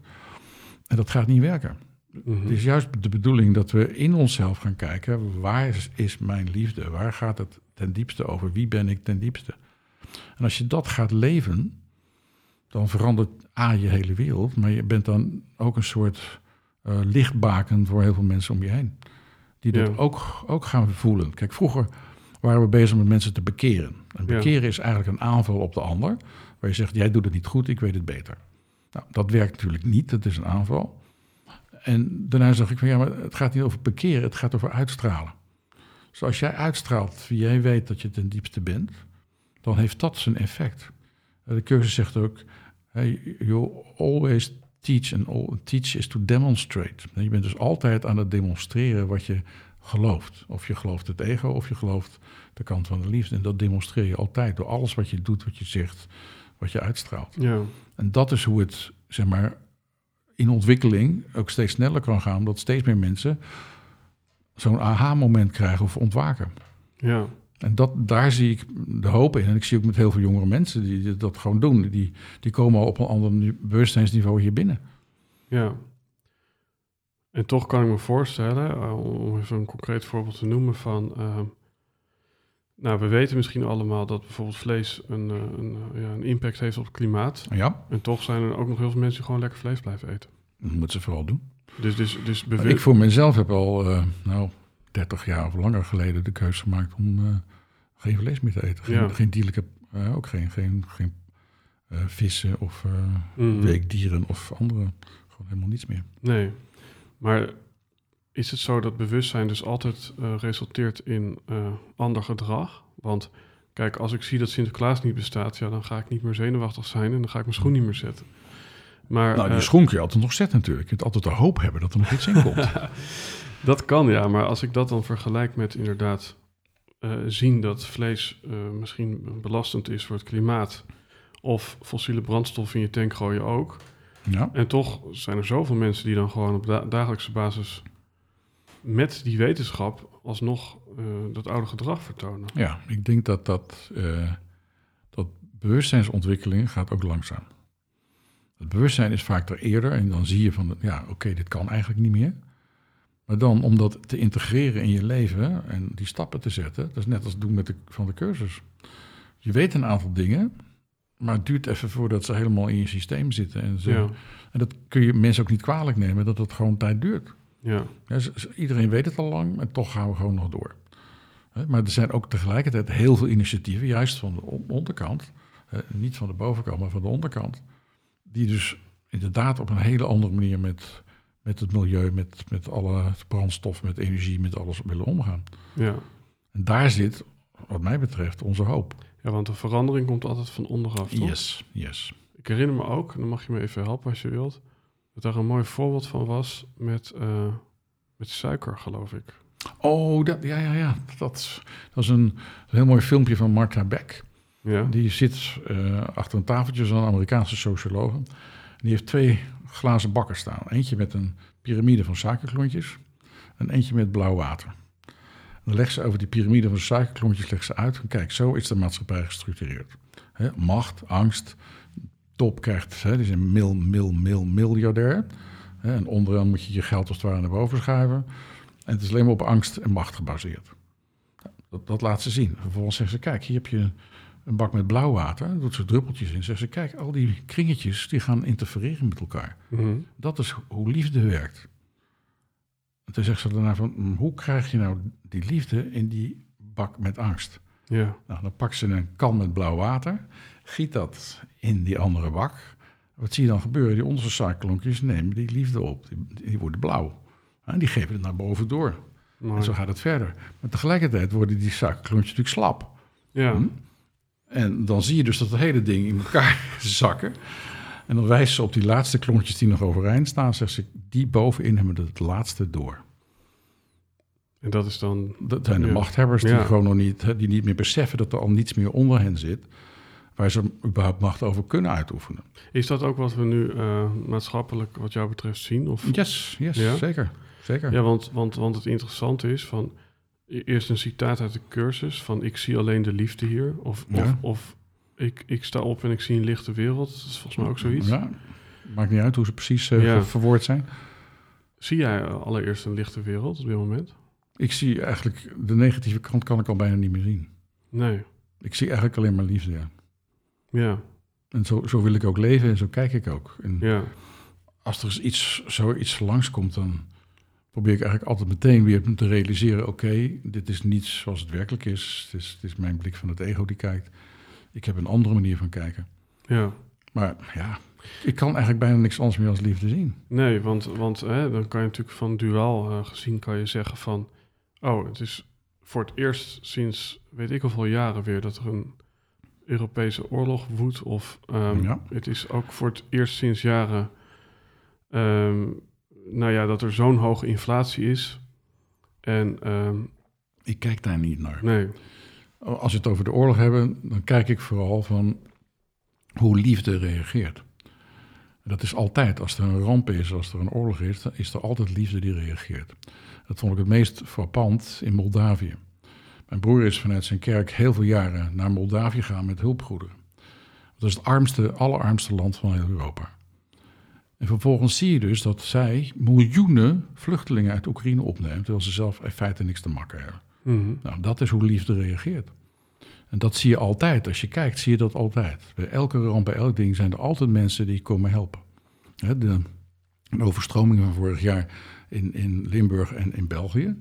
En dat gaat niet werken. mhm. Het is juist de bedoeling dat we in onszelf gaan kijken, waar is, is mijn liefde? Waar gaat het ten diepste over? Wie ben ik ten diepste? En als je dat gaat leven, dan verandert A je hele wereld, maar je bent dan ook een soort eh, lichtbaken voor heel veel mensen om je heen. Die dat Ja. ook, ook gaan voelen. Kijk, vroeger waren we bezig met mensen te bekeren. En Ja. bekeren is eigenlijk een aanval op de ander, waar je zegt, jij doet het niet goed, ik weet het beter. Nou, dat werkt natuurlijk niet, dat is een aanval. En daarna zag ik van ja, maar het gaat niet over bekeren, het gaat over uitstralen. Dus als jij uitstraalt wie jij weet dat je ten diepste bent, dan heeft dat zijn effect. Eh, De cursus zegt ook, hey, you always teach and all, teach is to demonstrate. En Je bent dus altijd aan het demonstreren wat je gelooft. Of je gelooft het ego of je gelooft de kant van de liefde. En dat demonstreer je altijd door alles wat je doet, wat je zegt, wat je uitstraalt. ja. En dat is hoe het, zeg maar, in ontwikkeling ook steeds sneller kan gaan, omdat steeds meer mensen zo'n aha-moment krijgen of ontwaken. ja. En dat, daar zie ik de hoop in. En ik zie ook met heel veel jongere mensen die dat gewoon doen. Die, die komen al op een ander bewustzijnsniveau hier binnen. Ja. En toch kan ik me voorstellen, eh, om even een concreet voorbeeld te noemen van... eh, nou, we weten misschien allemaal dat bijvoorbeeld vlees een, eh, een, eh, ja, een impact heeft op het klimaat. Ja, En toch zijn er ook nog heel veel mensen die gewoon lekker vlees blijven eten. dat moeten ze vooral doen. Dus, dus, dus bewust... ik voor mezelf heb al, eh, nou, 30 jaar of langer geleden de keuze gemaakt om eh, geen vlees meer te eten. Geen, Ja. geen dierlijke, eh, ook geen, geen, geen vissen of Mhm. weekdieren of andere. Gewoon helemaal niets meer. Nee. Maar is het zo dat bewustzijn dus altijd resulteert in ander gedrag? Want kijk, als ik zie dat Sinterklaas niet bestaat, ja, dan ga ik niet meer zenuwachtig zijn en dan ga ik mijn schoen niet meer zetten. Maar Nou, die schoen kun je altijd nog zetten natuurlijk. Je kunt altijd de hoop hebben dat er nog iets in komt. dat kan ja, maar als ik dat dan vergelijk met inderdaad eh, zien dat vlees eh, misschien belastend is voor het klimaat, of fossiele brandstof in je tank gooien ook. ja. En toch zijn er zoveel mensen die dan gewoon op da- dagelijkse basis met die wetenschap alsnog dat oude gedrag vertonen. ja, ik denk dat dat, dat bewustzijnsontwikkeling gaat ook langzaam. Het bewustzijn is vaak er eerder en dan zie je van, ja, oké, dit kan eigenlijk niet meer. Maar dan om dat te integreren in je leven en die stappen te zetten, dat is net als doen met de, van de cursus. Je weet een aantal dingen Maar het duurt even voordat ze helemaal in je systeem zitten. En, ze, Ja. en dat kun je mensen ook niet kwalijk nemen, dat het gewoon tijd duurt. Ja. Iedereen weet het al lang, maar toch gaan we gewoon nog door. Maar er zijn ook tegelijkertijd heel veel initiatieven, juist van de on- onderkant, niet van de bovenkant, maar van de onderkant, die dus inderdaad op een hele andere manier met, met het milieu, met, met alle brandstof, met energie, met alles willen omgaan. Ja. En daar zit, wat mij betreft, onze hoop. ja, want de verandering komt altijd van onderaf, toch? Yes, yes. Ik herinner me ook, dan mag je me even helpen als je wilt, dat daar een mooi voorbeeld van was met, eh, met suiker, geloof ik. Oh, dat, ja, ja, ja. Dat, is- dat is een, een heel mooi filmpje van Martha Beck. Ja. Die zit eh, achter een tafeltje, zo'n Amerikaanse socioloog. Die heeft twee glazen bakken staan. Eentje met een piramide van suikerklontjes en eentje met blauw water. En dan legt ze over die piramide van suikerklontjes legt ze uit. En kijk, zo is de maatschappij gestructureerd. Macht, angst, top krijgt, hè, die is een mil, mil, mil, miljardair. En onderaan moet je je geld als het ware naar boven schuiven. En het is alleen maar op angst en macht gebaseerd. Dat, dat laat ze zien. Vervolgens zegt ze, kijk, hier heb je een bak met blauw water. Doet ze druppeltjes in. Zegt ze, kijk, al die kringetjes die gaan interfereren met elkaar. Mhm. Dat is hoe liefde werkt. En toen zegt ze daarna van, "Hm, hoe krijg je nou die liefde in die bak met angst? Ja. Nou, dan pakt ze een kan met blauw water, giet dat in die andere bak. Wat zie je dan gebeuren? Die onderste suikerklontjes nemen die liefde op. Die, die worden blauw. En die geven het naar boven door. Mooi. En zo gaat het verder. Maar tegelijkertijd worden die suikerklontjes natuurlijk slap. Ja. Hm? En dan zie je dus dat het hele ding in elkaar zakken. En dan wijst ze op die laatste klontjes die nog overeind staan. Zegt ze, die bovenin hebben het laatste door. En dat is dan... Dat zijn de Ja. machthebbers die Ja. gewoon nog niet, die niet meer beseffen dat er al niets meer onder hen zit. Waar ze überhaupt macht over kunnen uitoefenen. Is dat ook wat we nu eh, maatschappelijk wat jou betreft zien? Of... Yes, yes, Ja? zeker. zeker. Ja, want, want, want het interessante is van... e- Eerst een citaat uit de cursus van... Ik zie alleen de liefde hier. Of, of, Ja. of ik, ik sta op en ik zie een lichte wereld. Dat is volgens mij ook zoiets. Ja, maakt niet uit hoe ze precies eh, Ja. verwoord zijn. Zie jij allereerst een lichte wereld op dit moment? Ik zie eigenlijk, de negatieve kant kan ik al bijna niet meer zien. Nee. Ik zie eigenlijk alleen maar liefde, ja. Ja, En zo, zo wil ik ook leven en zo kijk ik ook. En ja, als er eens iets, zoiets langskomt, dan probeer ik eigenlijk altijd meteen weer te realiseren... oké, dit is niet zoals het werkelijk is. Het, is. het is mijn blik van het ego die kijkt. Ik heb een andere manier van kijken. ja. Maar ja, ik kan eigenlijk bijna niks anders meer als liefde zien. Nee, want, want hè, dan kan je natuurlijk van duaal eh, gezien kan je zeggen van... Oh, het is voor het eerst sinds weet ik hoeveel jaren weer dat er een Europese oorlog woedt. Of ehm, Ja. het is ook voor het eerst sinds jaren... ehm, nou ja, dat er zo'n hoge inflatie is. En ehm, Ik kijk daar niet naar. nee, Als we het over de oorlog hebben, dan kijk ik vooral van hoe liefde reageert. Dat is altijd, als er een ramp is, als er een oorlog is, dan is er altijd liefde die reageert. Dat vond ik het meest frappant in Moldavië. Mijn broer is vanuit zijn kerk heel veel jaren naar Moldavië gegaan met hulpgoederen. Dat is het armste, allerarmste land van heel Europa. En vervolgens zie je dus dat zij miljoenen vluchtelingen uit Oekraïne opneemt, terwijl ze zelf in feite niks te makken hebben. Mhm. Nou, dat is hoe liefde reageert. En dat zie je altijd. Als je kijkt, zie je dat altijd. Bij elke ramp, bij elk ding zijn er altijd mensen die komen helpen. Hè, de, de overstroming van vorig jaar in, in Limburg en in België.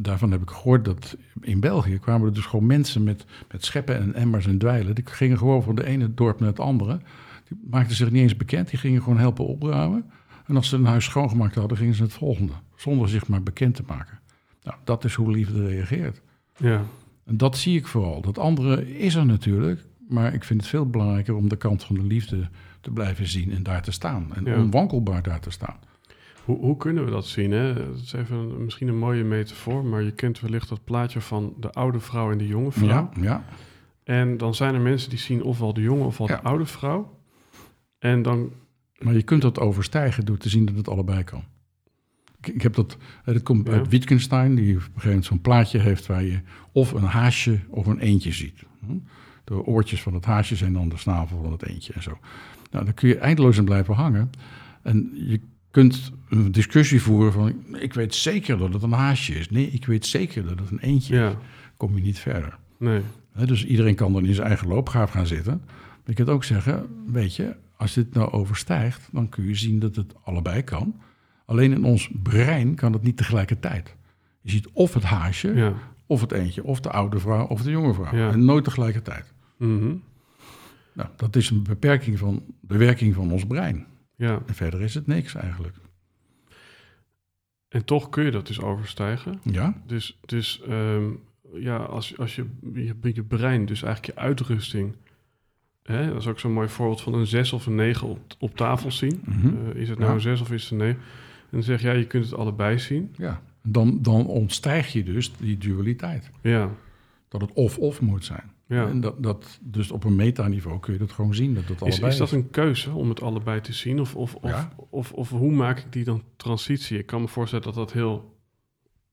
Daarvan heb ik gehoord dat in België kwamen er dus gewoon mensen met, met scheppen en emmers en dweilen. Die gingen gewoon van de ene dorp naar het andere. Die maakten zich niet eens bekend. Die gingen gewoon helpen opruimen. En als ze een huis schoongemaakt hadden, gingen ze het volgende. Zonder zich maar bekend te maken. Nou, dat is hoe liefde reageert. ja, En dat zie ik vooral. Dat andere is er natuurlijk. Maar ik vind het veel belangrijker om de kant van de liefde te blijven zien en daar te staan. En Ja. onwankelbaar daar te staan. Hoe, hoe kunnen we dat zien? Hè? Dat is even een- misschien een mooie metafoor, maar je kent wellicht dat plaatje van de oude vrouw en de jonge vrouw. Ja, ja. En dan zijn er mensen die zien ofwel de jonge ofwel Ja. de oude vrouw. En dan, Maar je kunt dat overstijgen door te zien dat het allebei kan. Ik, ik heb dat, dat komt Ja. uit Wittgenstein, die op een gegeven moment zo'n plaatje heeft waar je of een haasje of een eendje ziet. Hm? De oortjes van het haasje zijn dan de snavel van het eendje en zo. Nou, dan kun je eindeloos in blijven hangen. En je kunt een discussie voeren van, ik weet zeker dat het een haasje is. Nee, ik weet zeker dat het een eendje is. Kom je niet verder. nee, dus iedereen kan dan in zijn eigen loopgraaf gaan zitten. Je kunt ook zeggen, weet je, als dit nou overstijgt, dan kun je zien dat het allebei kan. Alleen in ons brein kan het niet tegelijkertijd. Je ziet of het haasje, Ja. of het eentje, of de oude vrouw, of de jonge vrouw. Ja. En nooit tegelijkertijd. Mhm. Nou, dat is een beperking van de werking van ons brein. ja. En verder is het niks eigenlijk. En toch kun je dat dus overstijgen. Ja, Dus, dus ehm, ja, als, als je, je je brein, dus eigenlijk je uitrusting... Hè, dat is ook zo'n mooi voorbeeld van een 6 of een 9 op, op tafel zien. Mhm. Eh, is het nou Ja. een 6 of is het een 9? En dan zeg je, ja, je kunt het allebei zien. ja. Dan, dan ontstijg je dus die dualiteit. Ja, Dat het of-of moet zijn. ja. En dat, dat, dus op een metaniveau kun je dat gewoon zien, dat het Is, allebei is dat een keuze om het allebei te zien? Of, of, of, Ja. of, of, hoe maak ik die dan transitie? Ik kan me voorstellen dat dat heel,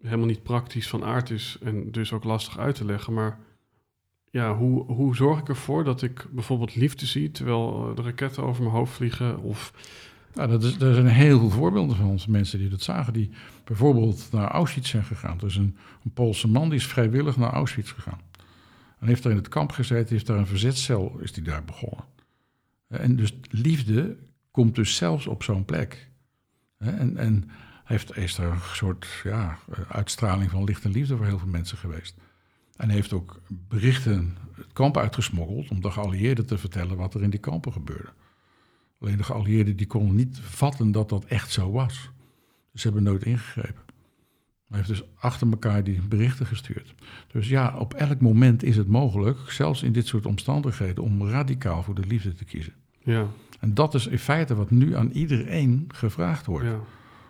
helemaal niet praktisch van aard is en dus ook lastig uit te leggen. Maar ja, hoe, hoe zorg ik ervoor dat ik bijvoorbeeld liefde zie terwijl eh, de raketten over mijn hoofd vliegen? Of dat is, er zijn heel veel voorbeelden van onze mensen die dat zagen. Die bijvoorbeeld naar Auschwitz zijn gegaan. Dus een, een Poolse man die is vrijwillig naar Auschwitz gegaan. En heeft daar in het kamp gezeten, heeft daar een verzetcel is die daar begonnen. En dus liefde komt dus zelfs op zo'n plek. En, en heeft, is er een soort ja, uitstraling van licht en liefde voor heel veel mensen geweest. En heeft ook berichten het kamp uitgesmokkeld om de geallieerden te vertellen wat er in die kampen gebeurde. Alleen de geallieerden die konden niet vatten dat dat echt zo was. Dus ze hebben nooit ingegrepen. Hij heeft dus achter elkaar die berichten gestuurd. Dus ja, op elk moment is het mogelijk, zelfs in dit soort omstandigheden, om radicaal voor de liefde te kiezen. ja, En dat is in feite wat nu aan iedereen gevraagd wordt, ja,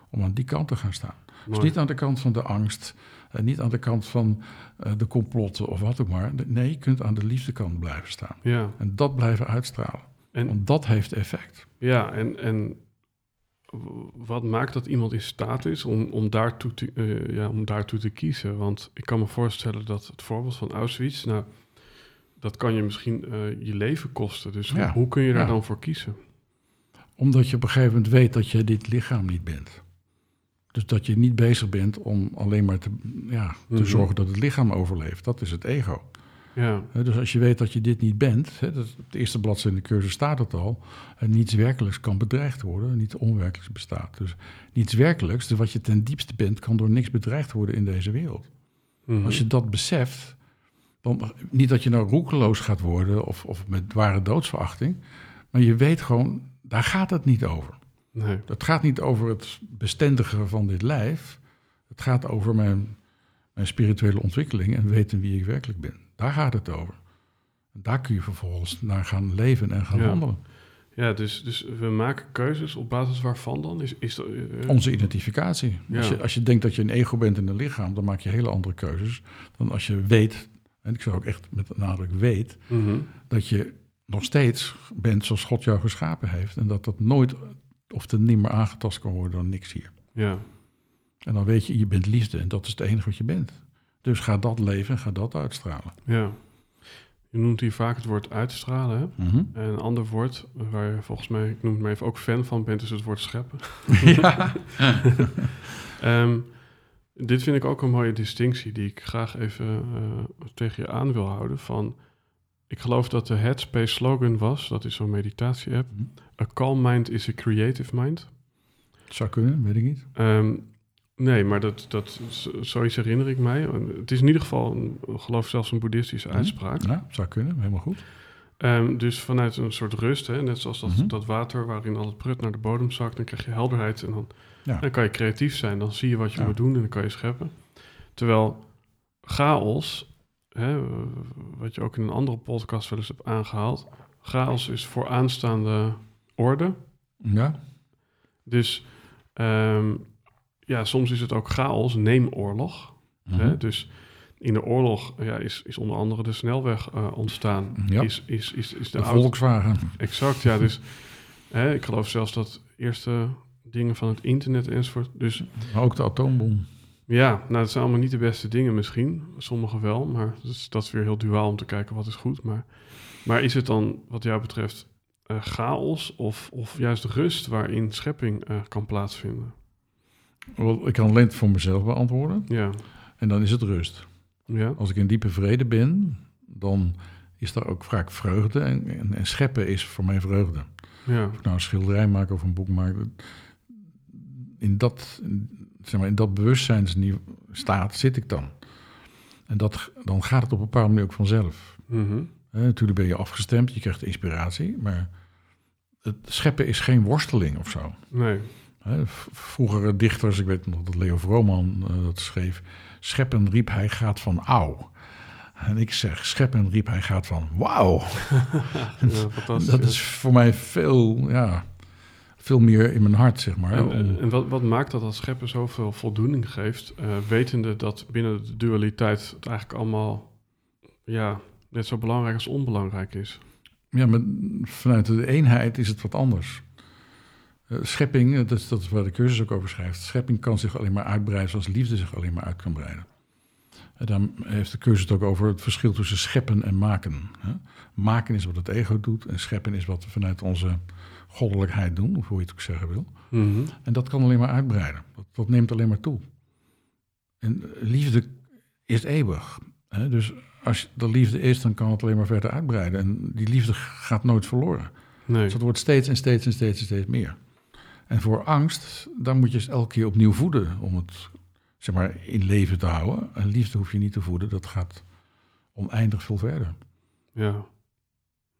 om aan die kant te gaan staan. Dus niet aan de kant van de angst, niet aan de kant van eh, de complotten of wat ook maar. Nee, je kunt aan de liefdekant blijven staan. Ja, En dat blijven uitstralen. en, Want dat heeft effect. ja, en, en wat maakt dat iemand in staat is om, om, daartoe te, eh, ja, om daartoe te kiezen? Want ik kan me voorstellen dat het voorbeeld van Auschwitz, nou, dat kan je misschien eh, je leven kosten. Dus hoe, kun je daar ja. dan voor kiezen? Omdat je op een gegeven moment weet dat je dit lichaam niet bent. Dus dat je niet bezig bent om alleen maar te, ja, te Mhm. zorgen dat het lichaam overleeft. Dat is het ego. Ja, Dus als je weet dat je dit niet bent, hè, dat, op de eerste bladzijde in de cursus staat het al, en niets werkelijks kan bedreigd worden, niets onwerkelijks bestaat. Dus niets werkelijks, dus wat je ten diepste bent, kan door niks bedreigd worden in deze wereld. Mhm. Als je dat beseft, dan niet dat je nou roekeloos gaat worden of, of met ware doodsverachting, maar je weet gewoon, daar gaat het niet over. Nee. Het gaat niet over het bestendigen van dit lijf. Het gaat over mijn, mijn spirituele ontwikkeling en weten wie ik werkelijk ben. Daar gaat het over. En daar kun je vervolgens naar gaan leven en gaan Ja. handelen. Ja, dus, dus we maken keuzes op basis waarvan dan? Is, is dat, eh, Onze identificatie. Als, je, als je denkt dat je een ego bent in een lichaam, dan maak je hele andere keuzes dan als je weet, en ik zou ook echt met nadruk weet, mhm. dat je nog steeds bent zoals God jou geschapen heeft. En dat dat nooit of te nimmer aangetast kan worden door niks hier. Ja, En dan weet je, je bent liefde en dat is het enige wat je bent. Dus ga dat leven en ga dat uitstralen. ja. Je noemt hier vaak het woord uitstralen, hè? Mhm. En een ander woord waar je volgens mij, ik noem het maar even, ook fan van bent, is het woord scheppen. ja. Ehm, dit vind ik ook een mooie distinctie die ik graag even eh, tegen je aan wil houden. Van, ik geloof dat de Headspace slogan was, dat is zo'n meditatie-app. Mhm. A calm mind is a creative mind. Zou kunnen, weet ik niet. Ehm, nee, maar dat, dat, zoiets herinner ik mij. Het is in ieder geval, een, ik geloof zelfs een boeddhistische Mhm. uitspraak. Ja, zou kunnen, helemaal goed. Ehm, dus vanuit een soort rust, hè, net zoals dat, Mhm. dat water waarin al het prut naar de bodem zakt, dan krijg je helderheid en dan, Ja. dan kan je creatief zijn. Dan zie je wat je Ja. moet doen en dan kan je scheppen. Terwijl chaos, hè, wat je ook in een andere podcast wel eens hebt aangehaald, chaos is vooraanstaande orde. Ja, Dus ehm, ja, soms is het ook chaos, neem oorlog. Mhm. Hè? Dus in de oorlog ja, is, is onder andere de snelweg eh, ontstaan. Ja. Is, is, is, is de Volkswagen. Exact, ja. Dus hè, ik geloof zelfs dat eerste dingen van het internet enzovoort. Dus Maar ook de atoombom. Ja, nou, dat zijn allemaal niet de beste dingen misschien. Sommige wel, maar dat is, dat is weer heel duaal om te kijken wat is goed. Maar, maar is het dan, wat jou betreft, eh, chaos of, of juist rust waarin schepping eh, kan plaatsvinden? Ik kan alleen het voor mezelf beantwoorden. Ja, En dan is het rust. ja, Als ik in diepe vrede ben, dan is is daar ook vaak vreugde. En, en, en scheppen is voor mij vreugde. Ja. Of ik nou een schilderij maak of een boek maak. In dat, zeg maar, in dat bewustzijnsstaat zit ik dan. En dat, dan gaat het op een bepaalde manier ook vanzelf. Hè, natuurlijk ben je afgestemd, je krijgt inspiratie. Maar het scheppen is geen worsteling of zo. Nee. Vroegere dichters, ik weet nog dat Leo Vrooman eh, dat schreef. Scheppen riep hij gaat van auw. En ik zeg, scheppen riep hij gaat van wauw. Ja, fantastisch. Dat is voor mij veel, ja, veel meer in mijn hart, zeg maar. En, Om- en, wat, wat maakt dat dat scheppen zoveel voldoening geeft, eh, wetende dat binnen de dualiteit het eigenlijk allemaal ja, net zo belangrijk als onbelangrijk is? Ja, maar vanuit de eenheid is het wat anders. Eh, schepping, eh, dat is, dat is waar de cursus ook over schrijft. Schepping kan zich alleen maar uitbreiden zoals liefde zich alleen maar uit kan breiden. En dan heeft de cursus het ook over het verschil tussen scheppen en maken. hè. Maken is wat het ego doet en scheppen is wat vanuit onze goddelijkheid doen, of hoe je het ook zeggen wil. Mhm. En dat kan alleen maar uitbreiden. Dat, dat neemt alleen maar toe. En liefde is eeuwig. Hè? Dus als de liefde is, dan kan het alleen maar verder uitbreiden. En die liefde gaat nooit verloren. Nee. Dus het wordt steeds en steeds en steeds en steeds meer. En voor angst, dan moet je elke keer opnieuw voeden om het zeg maar, in leven te houden. En liefde hoef je niet te voeden, dat gaat oneindig veel verder. Ja.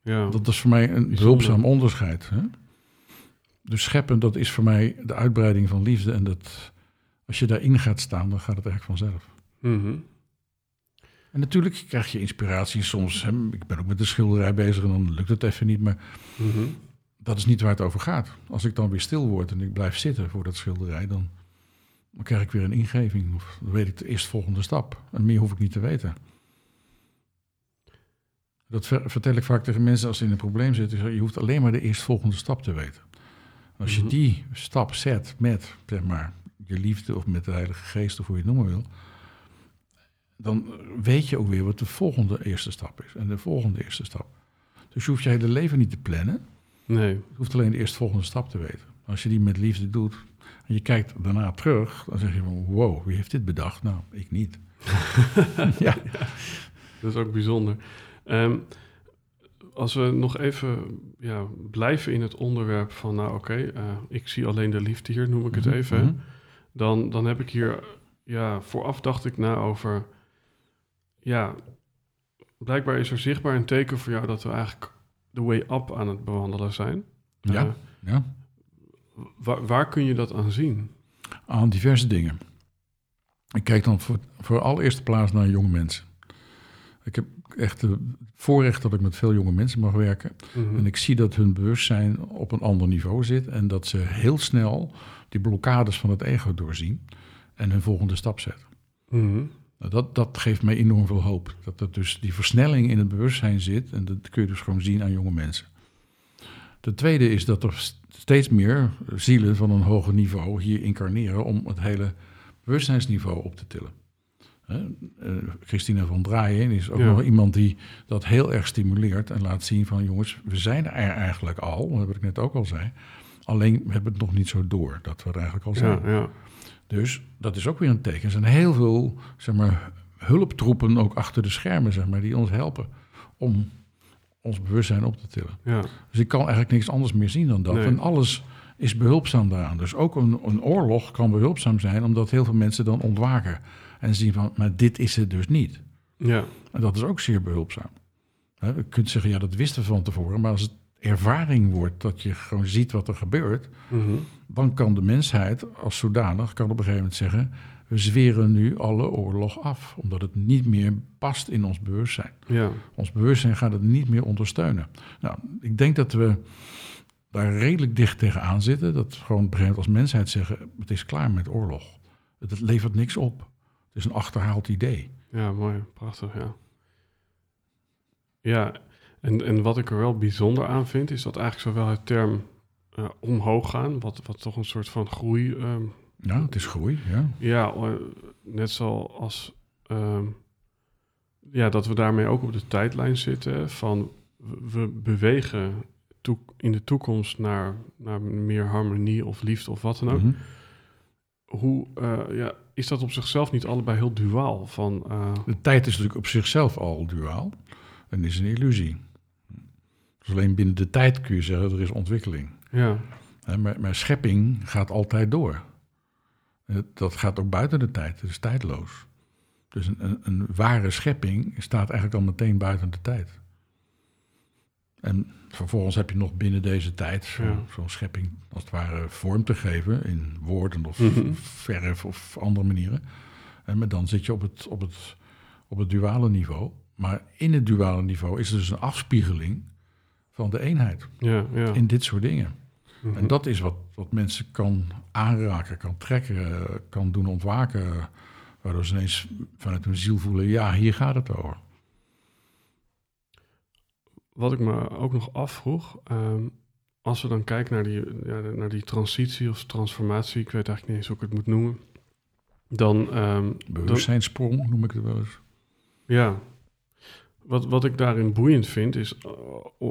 Ja. Dat is voor mij een behulpzaam onderscheid. Hè? Dus scheppen, dat is voor mij de uitbreiding van liefde. En dat, als je daarin gaat staan, dan gaat het eigenlijk vanzelf. Mhm. En natuurlijk krijg je inspiratie soms. Hè? Ik ben ook met de schilderij bezig en dan lukt het even niet. Maar Mhm. dat is niet waar het over gaat. Als ik dan weer stil word en ik blijf zitten voor dat schilderij, dan, dan krijg ik weer een ingeving. Of dan weet ik de eerstvolgende stap. En meer hoef ik niet te weten. Dat ver- vertel ik vaak tegen mensen als ze in een probleem zitten. Je hoeft alleen maar de eerstvolgende stap te weten. Als je Mhm. die stap zet met, zeg maar, je liefde of met de Heilige Geest of hoe je het noemen wil, dan weet je ook weer wat de volgende eerste stap is. En de volgende eerste stap. Dus je hoeft je hele leven niet te plannen. Nee. Je hoeft alleen de eerstvolgende stap te weten. Als je die met liefde doet en je kijkt daarna terug, dan zeg je van wow, wie heeft dit bedacht? Nou, ik niet. ja. Dat is ook bijzonder. Ehm, als we nog even ja, blijven in het onderwerp van, nou oké, eh, ik zie alleen de liefde hier, noem ik het Mhm, even. mhm. Dan, dan heb ik hier, ja, vooraf dacht ik na over, ja, blijkbaar is er zichtbaar een teken voor jou dat we eigenlijk de way up aan het bewandelen zijn. Ja. Eh, ja, waar, waar kun je dat aan zien? aan diverse dingen. Ik kijk dan voor, voor allereerste plaats naar jonge mensen. Ik heb echt het voorrecht dat ik met veel jonge mensen mag werken. Mhm. En ik zie dat hun bewustzijn op een ander niveau zit. En dat ze heel snel die blokkades van het ego doorzien. En hun volgende stap zetten. Mhm. Nou, dat, dat geeft mij enorm veel hoop. Dat er dus die versnelling in het bewustzijn zit. En dat kun je dus gewoon zien aan jonge mensen. De tweede is dat er st- steeds meer zielen van een hoger niveau hier incarneren om het hele bewustzijnsniveau op te tillen. Eh, Christina van Draaien is ook Ja. nog iemand die dat heel erg stimuleert en laat zien van jongens, we zijn er eigenlijk al, wat ik net ook al zei. Alleen we hebben het nog niet zo door dat we er eigenlijk al zijn. Ja, ja. Dus dat is ook weer een teken. Er zijn heel veel zeg maar, hulptroepen ook achter de schermen zeg maar, die ons helpen om ons bewustzijn op te tillen. ja. Dus ik kan eigenlijk niks anders meer zien dan dat. Nee. En alles is behulpzaam daaraan. Dus ook een, een oorlog kan behulpzaam zijn, omdat heel veel mensen dan ontwaken en zien van, maar dit is het dus niet. ja. En dat is ook zeer behulpzaam. Hè, je kunt zeggen, ja, dat wisten we van tevoren, maar als het ervaring wordt dat je gewoon ziet wat er gebeurt, Mhm. dan kan de mensheid als zodanig kan op een gegeven moment zeggen: we zweren nu alle oorlog af, omdat het niet meer past in ons bewustzijn. ja. Ons bewustzijn gaat het niet meer ondersteunen. Nou, ik denk dat we daar redelijk dicht tegenaan zitten. Dat we gewoon op een gegeven moment als mensheid zeggen: het is klaar met oorlog. Het levert niks op. Het is een achterhaald idee. Ja, mooi. Prachtig, ja. Ja, en, en wat ik er wel bijzonder aan vind, is dat eigenlijk zowel het term eh, omhoog gaan, wat, wat toch een soort van groei... ehm, Ja, het is groei. Ja. ja, eh, net zoals... ehm, ja, dat we daarmee ook op de tijdlijn zitten van... we, we bewegen in de toekomst naar, naar meer harmonie of liefde of wat dan ook. Mhm. Hoe eh, ja, is dat op zichzelf niet allebei heel duaal? Van, eh, De tijd is natuurlijk op zichzelf al duaal. dan is een illusie. Dus alleen binnen de tijd kun je zeggen, er is ontwikkeling. Ja. Hè, Maar, maar schepping gaat altijd door. Eh, Dat gaat ook buiten de tijd, het is tijdloos. Dus een, een, een ware schepping staat eigenlijk al meteen buiten de tijd. En vervolgens heb je nog binnen deze tijd Ja. zo'n schepping als het ware vorm te geven in woorden of Mhm. verf of andere manieren. En maar dan zit je op het, op, het, op het duale niveau. Maar in het duale niveau is er dus een afspiegeling van de eenheid Ja, ja. in dit soort dingen. Mhm. En dat is wat, wat mensen kan aanraken, kan trekken, kan doen ontwaken. Waardoor ze ineens vanuit hun ziel voelen, ja, hier gaat het over. Wat ik me ook nog afvroeg, ehm, als we dan kijken naar die, ja, naar die transitie of transformatie, ik weet eigenlijk niet eens hoe ik het moet noemen, dan, ehm, Bewustzijnssprong noem ik het wel eens. ja, wat, wat ik daarin boeiend vind is, eh,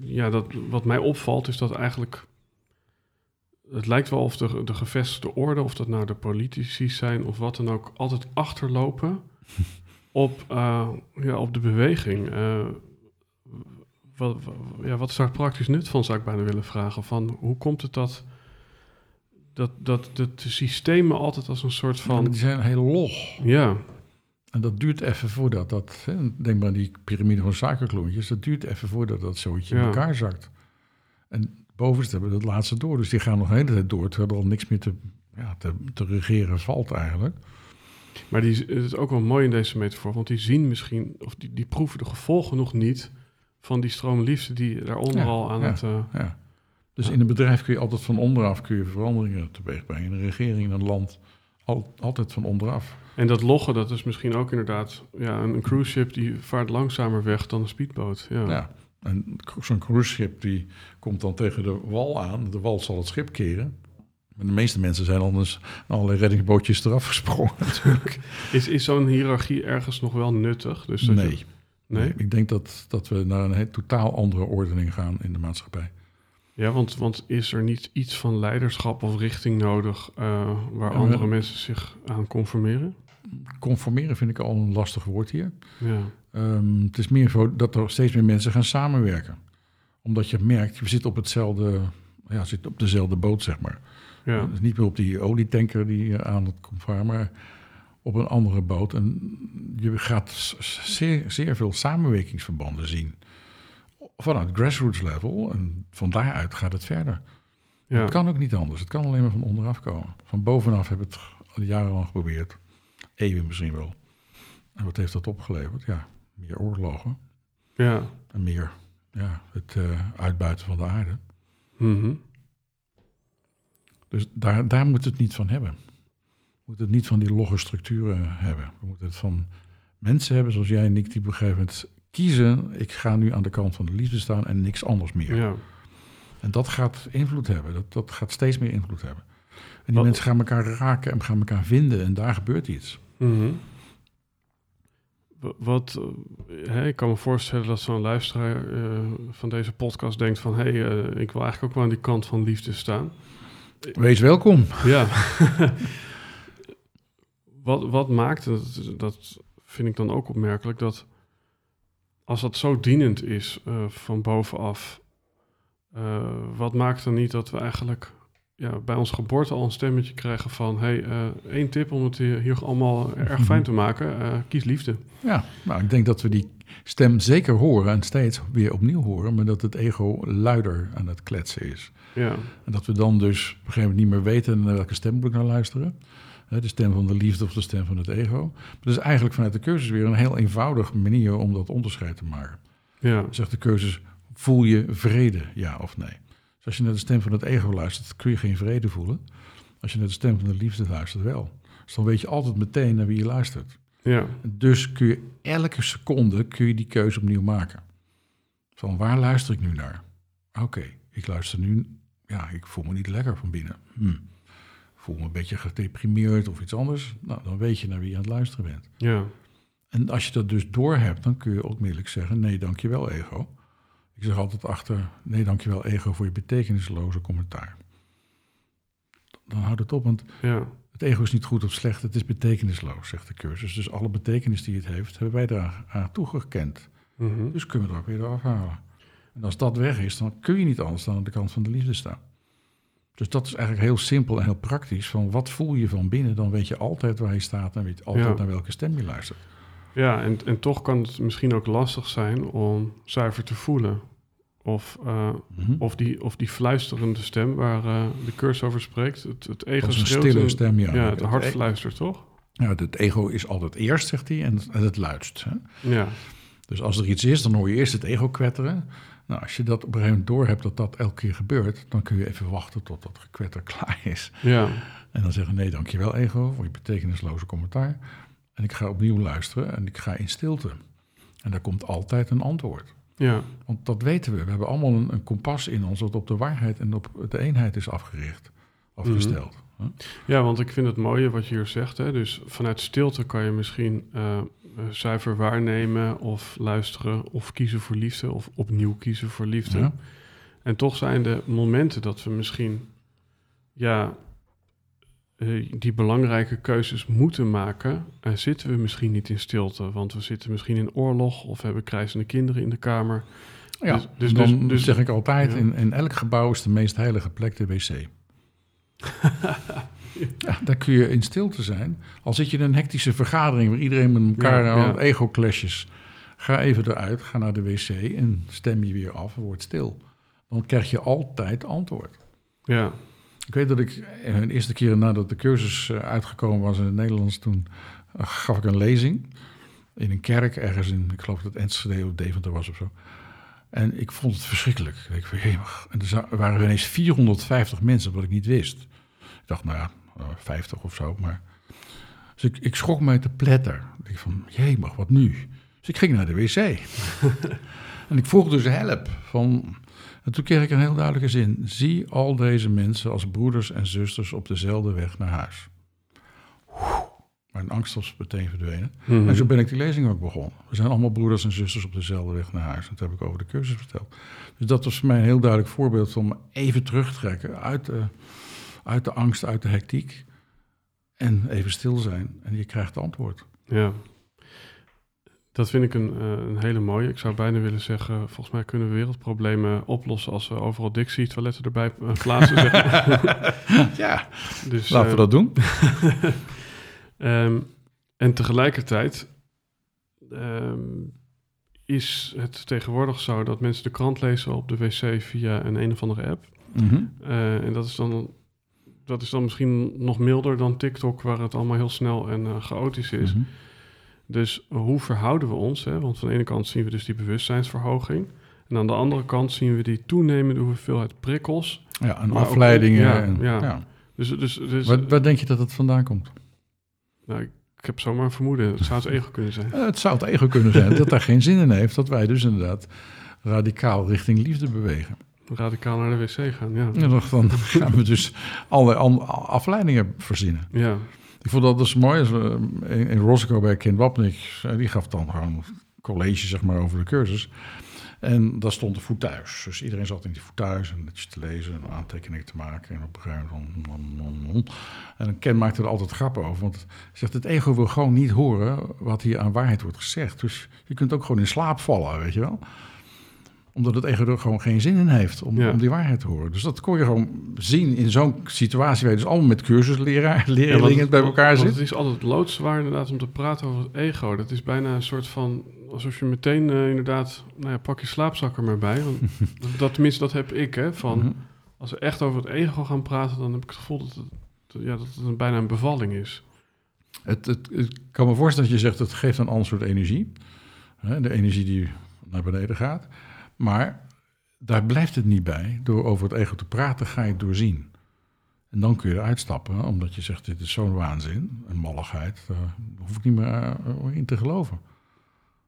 ja, dat, wat mij opvalt is dat eigenlijk, het lijkt wel of de, de gevestigde orde, of dat nou de politici zijn of wat dan ook, altijd achterlopen op, eh, ja, op de beweging. Eh, wat, ja, wat is daar praktisch nut van, zou ik bijna willen vragen. Van, hoe komt het dat, dat, dat, dat de systemen altijd als een soort van... die zijn heel log. Ja, En dat duurt even voordat dat, hè, denk maar aan die piramide van suikerklontjes, dat duurt even voordat dat zootje in elkaar zakt. En bovenste hebben het laatste door, dus die gaan nog een hele tijd door, terwijl er al niks meer te, ja, te, te regeren valt eigenlijk. maar die, het is ook wel mooi in deze metafoor, want die zien misschien, of die, die proeven de gevolgen nog niet van die stroom liefde die daaronder Ja, al aan ja. het... eh, Ja. Dus in een bedrijf kun je altijd van onderaf kun je veranderingen teweeg brengen. In een regering, in een land, al, altijd van onderaf. en dat loggen, dat is misschien ook inderdaad ja, een, cruise ship die vaart langzamer weg dan een speedboot. Ja. En zo'n cruiseschip die komt dan tegen de wal aan. De wal zal het schip keren. Maar de meeste mensen zijn anders allerlei reddingsbootjes eraf gesprongen natuurlijk. Is, is zo'n hiërarchie ergens nog wel nuttig? Dus je- Nee. Ik denk dat, dat we naar een totaal andere ordening gaan in de maatschappij. Ja, want, want is er niet iets van leiderschap of richting nodig eh, waar Ja, andere mensen zich aan conformeren? Conformeren vind ik al een lastig woord hier. Ja, Ehm, het is meer zo dat er steeds meer mensen gaan samenwerken. Omdat je merkt, je zit op hetzelfde, ja, zit op dezelfde boot, zeg maar. ja, Dus niet meer op die olietanker die aan het komt varen, maar op een andere boot. En je gaat zeer, zeer veel samenwerkingsverbanden zien. Vanuit grassroots level. En van daaruit gaat het verder. ja. Het kan ook niet anders. Het kan alleen maar van onderaf komen. Van bovenaf hebben we het al jarenlang geprobeerd. Eeuwen misschien wel. En wat heeft dat opgeleverd? Ja, meer oorlogen. ja. En meer ja, het eh, uitbuiten van de aarde. Mhm. Dus daar, daar moet het niet van hebben. We moeten het niet van die logge structuren hebben. We moeten het van mensen hebben zoals jij en ik, die op een gegeven moment kiezen. Ik ga nu aan de kant van de liefde staan en niks anders meer. ja. En dat gaat invloed hebben. Dat, dat gaat steeds meer invloed hebben. En die Wat- mensen gaan elkaar raken en gaan elkaar vinden. En daar gebeurt iets. Mhm. Wa- Wat, eh, hè, ik kan me voorstellen dat zo'n luisteraar eh, van deze podcast denkt van... hé, hey, eh, ik wil eigenlijk ook wel aan die kant van liefde staan. Wees welkom. Ja. wat, wat maakt, dat, dat vind ik dan ook opmerkelijk, dat als dat zo dienend is eh, van bovenaf, eh, wat maakt dan niet dat we eigenlijk ja, bij onze geboorte al een stemmetje krijgen van, hey, eh, één tip om het hier hier allemaal erg fijn te maken, kies liefde. Ja, nou, ik denk dat we die stem zeker horen en steeds weer opnieuw horen. Maar dat het ego luider aan het kletsen is. Ja, En dat we dan dus op een gegeven moment niet meer weten naar welke stem moet ik nou luisteren. De stem van de liefde of de stem van het ego. Maar dat is eigenlijk vanuit de cursus weer een heel eenvoudige manier om dat onderscheid te maken. ja, Zegt de cursus, voel je vrede, ja of nee? Dus als je naar de stem van het ego luistert, kun je geen vrede voelen. Als je naar de stem van de liefde luistert, wel. Dus dan weet je altijd meteen naar wie je luistert. ja, Dus kun je elke seconde kun je die keuze opnieuw maken. Van waar luister ik nu naar? Oké, ik luister nu. Ja, ik voel me niet lekker van binnen. Hm. Voel me een beetje gedeprimeerd of iets anders. Nou, dan weet je naar wie je aan het luisteren bent. ja, En als je dat dus doorhebt, dan kun je ook onmiddellijk zeggen: nee, dankjewel, ego. Ik zeg altijd achter: nee, dankjewel, ego, voor je betekenisloze commentaar. Dan houdt het op, want ja, het ego is niet goed of slecht, het is betekenisloos, zegt de cursus. Dus alle betekenis die het heeft, hebben wij daar aan toegekend. Mhm. Dus kunnen we er ook weer afhalen. En als dat weg is, dan kun je niet anders dan aan de kant van de liefde staan. Dus dat is eigenlijk heel simpel en heel praktisch. Van wat voel je van binnen, dan weet je altijd waar je staat en weet altijd Ja. naar welke stem je luistert. Ja, en, en toch kan het misschien ook lastig zijn om zuiver te voelen. Of, eh, Mhm. of, die, of die fluisterende stem waar eh, de cursus over spreekt. Het, het ego is een stille en- stem, ja. Ja, het Het hart e- fluistert, toch? Ja, het ego is altijd eerst, zegt hij, en, en het luidst. Hè? Ja, Dus als er iets is, dan hoor je eerst het ego kwetteren. Nou, als je dat op een gegeven moment door hebt dat dat elke keer gebeurt, dan kun je even wachten tot dat gekwetter klaar is. ja, En dan zeggen, nee, dankjewel ego voor je betekenisloze commentaar. En ik ga opnieuw luisteren en ik ga in stilte. En daar komt altijd een antwoord. ja, Want dat weten we. We hebben allemaal een, een kompas in ons dat op de waarheid en op de eenheid is afgericht, afgesteld. Hè? ja, want ik vind het mooie wat je hier zegt. Hè? Dus vanuit stilte kan je misschien eh, zuiver waarnemen of luisteren of kiezen voor liefde of opnieuw kiezen voor liefde. Ja. En toch zijn de momenten dat we misschien ja, eh, die belangrijke keuzes moeten maken, eh, zitten we misschien niet in stilte. Want we zitten misschien in oorlog of hebben krijzende kinderen in de kamer. Ja, Dus- dus- dan dus- dus- zeg ik altijd, ja. in, in elk gebouw is de meest heilige plek de wc. ja, daar kun je in stilte zijn. Al zit je in een hectische vergadering waar iedereen met elkaar Ja, ego-clashes. Ga even eruit, ga naar de wc en stem je weer af word stil. Dan krijg je altijd antwoord. Ja, Ik weet dat ik eh, de eerste keer nadat de cursus eh, uitgekomen was in het Nederlands, toen eh, gaf ik een lezing in een kerk ergens in, ik geloof dat het Enschede of Deventer was of zo. En ik vond het verschrikkelijk. Ik dacht, jemig. En er er waren ineens 450 mensen, wat ik niet wist. Ik dacht, nou ja, 50 of zo. Maar... Dus ik, ik schrok mij te pletter. Ik dacht van, jemig, wat nu? Dus ik ging naar de wc. en ik vroeg dus help. Van... En toen kreeg ik een heel duidelijke zin. Zie al deze mensen als broeders en zusters op dezelfde weg naar huis. Oeh, Mijn angst was meteen verdwenen. Mhm. En zo ben ik die lezing ook begonnen. We zijn allemaal broeders en zusters op dezelfde weg naar huis. Dat heb ik over de cursus verteld. Dus dat was voor mij een heel duidelijk voorbeeld me even terugtrekken uit de, uit de angst, uit de hectiek. En even stil zijn. En je krijgt antwoord. Ja. Dat vind ik een, eh, een hele mooie. Ik zou bijna willen zeggen, volgens mij kunnen we wereldproblemen oplossen als we overal Dixie-toiletten erbij eh, plaatsen. zeg maar. Ja, dus, laten we eh, dat doen. ehm, en tegelijkertijd ehm, is het tegenwoordig zo dat mensen de krant lezen op de wc via een een of andere app. Mhm. En dat is, dan, dat is dan misschien nog milder dan TikTok, waar het allemaal heel snel en eh, chaotisch is. Mhm. Dus hoe verhouden we ons? Hè? Want van de ene kant zien we dus die bewustzijnsverhoging. En aan de andere kant zien we die toenemende hoeveelheid prikkels. Ja, en ook- afleidingen. ja, en, ja. ja. Dus, dus, dus Waar, waar denk je dat het vandaan komt? nou, ik, ik heb zomaar een vermoeden. Het zou het ego kunnen zijn. Eh, Het zou het ego kunnen zijn dat daar geen zin in heeft. Dat wij dus inderdaad radicaal richting liefde bewegen. Radicaal naar de wc gaan, ja. En dan gaan we dus allerlei afleidingen verzinnen. Ja, Ik vond dat dus mooi. Als we in, in Roscoe bij Ken Wapnick, eh, die gaf dan gewoon college zeg maar, over de cursus. En daar stond een voethuis. Dus iedereen zat in die voethuis en netjes te lezen en aantekeningen te maken. En op een gegeven moment... En Ken maakte er altijd grappen over. Want hij zegt, het ego wil gewoon niet horen wat hier aan waarheid wordt gezegd. Dus je kunt ook gewoon in slaap vallen, weet je wel. Omdat het ego er gewoon geen zin in heeft om, Ja. om die waarheid te horen. Dus dat kon je gewoon zien in zo'n situatie... waar je dus allemaal met cursusleraar, Ja, leerlingen bij elkaar zit. Het is altijd loodzwaar inderdaad om te praten over het ego. Dat is bijna een soort van... alsof je meteen eh, inderdaad... nou ja, pak je slaapzak er maar bij. Want dat, tenminste, dat heb ik, hè. Van, Mhm. Als we echt over het ego gaan praten... dan heb ik het gevoel dat het, ja, dat het een, bijna een bevalling is. Het, het, kan me voorstellen dat je zegt, het geeft een ander soort energie. Hè, de energie die naar beneden gaat. Maar daar blijft het niet bij. Door over het ego te praten ga je het doorzien. En dan kun je eruit stappen, omdat je zegt, dit is zo'n waanzin, een malligheid. Daar hoef ik niet meer eh, in te geloven.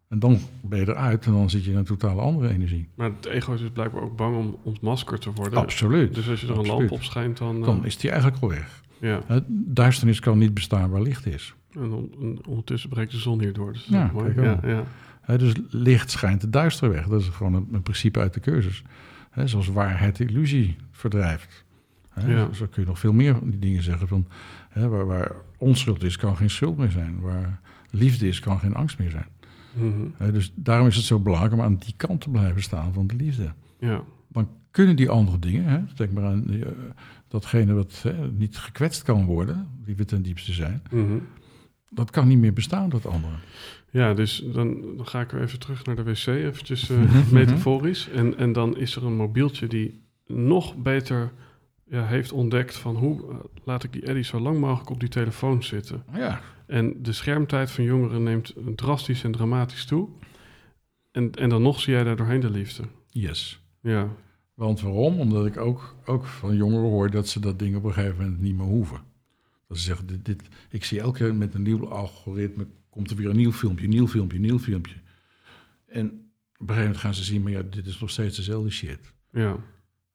En dan ben je eruit en dan zit je in een totale andere energie. Maar het ego is dus blijkbaar ook bang om ontmaskerd te worden. Absoluut. Dus als je er een Absoluut. lamp op schijnt, dan... eh, Dan is die eigenlijk al weg. ja. Duisternis kan niet bestaan waar licht is. En on- en ondertussen breekt de zon hier door. Dus dat Ja, is mooi. Ja, ja. Hè, dus licht schijnt het duister weg. Dat is gewoon een, een principe uit de cursus. Hè, zoals waarheid de illusie verdrijft. Ja. zo, kun je nog veel meer van die dingen zeggen. Van, waar, waar onschuld is, kan geen schuld meer zijn. Waar liefde is, kan geen angst meer zijn. Mhm. dus daarom is het zo belangrijk om aan die kant te blijven staan van de liefde. Ja. Dan kunnen die andere dingen, denk maar aan eh, datgene wat niet gekwetst kan worden, die we ten diepste zijn, Mhm. dat kan niet meer bestaan, dat andere. Ja, dus dan, dan ga ik weer even terug naar de wc, eventjes Mhm. metaforisch. En, en dan is er een mobieltje die nog beter ja, heeft ontdekt van hoe eh, laat ik die Eddie zo lang mogelijk op die telefoon zitten. Ja, En de schermtijd van jongeren neemt drastisch en dramatisch toe. En, en dan nog zie jij daar doorheen de liefde. yes. Ja, Want waarom? Omdat ik ook, ook van jongeren hoor dat ze dat ding op een gegeven moment niet meer hoeven. Dat ze zeggen, dit, dit, ik zie elke keer met een nieuw algoritme, komt er weer een nieuw filmpje, nieuw filmpje, nieuw filmpje. En op een gegeven moment gaan ze zien, maar ja, dit is nog steeds dezelfde shit. ja,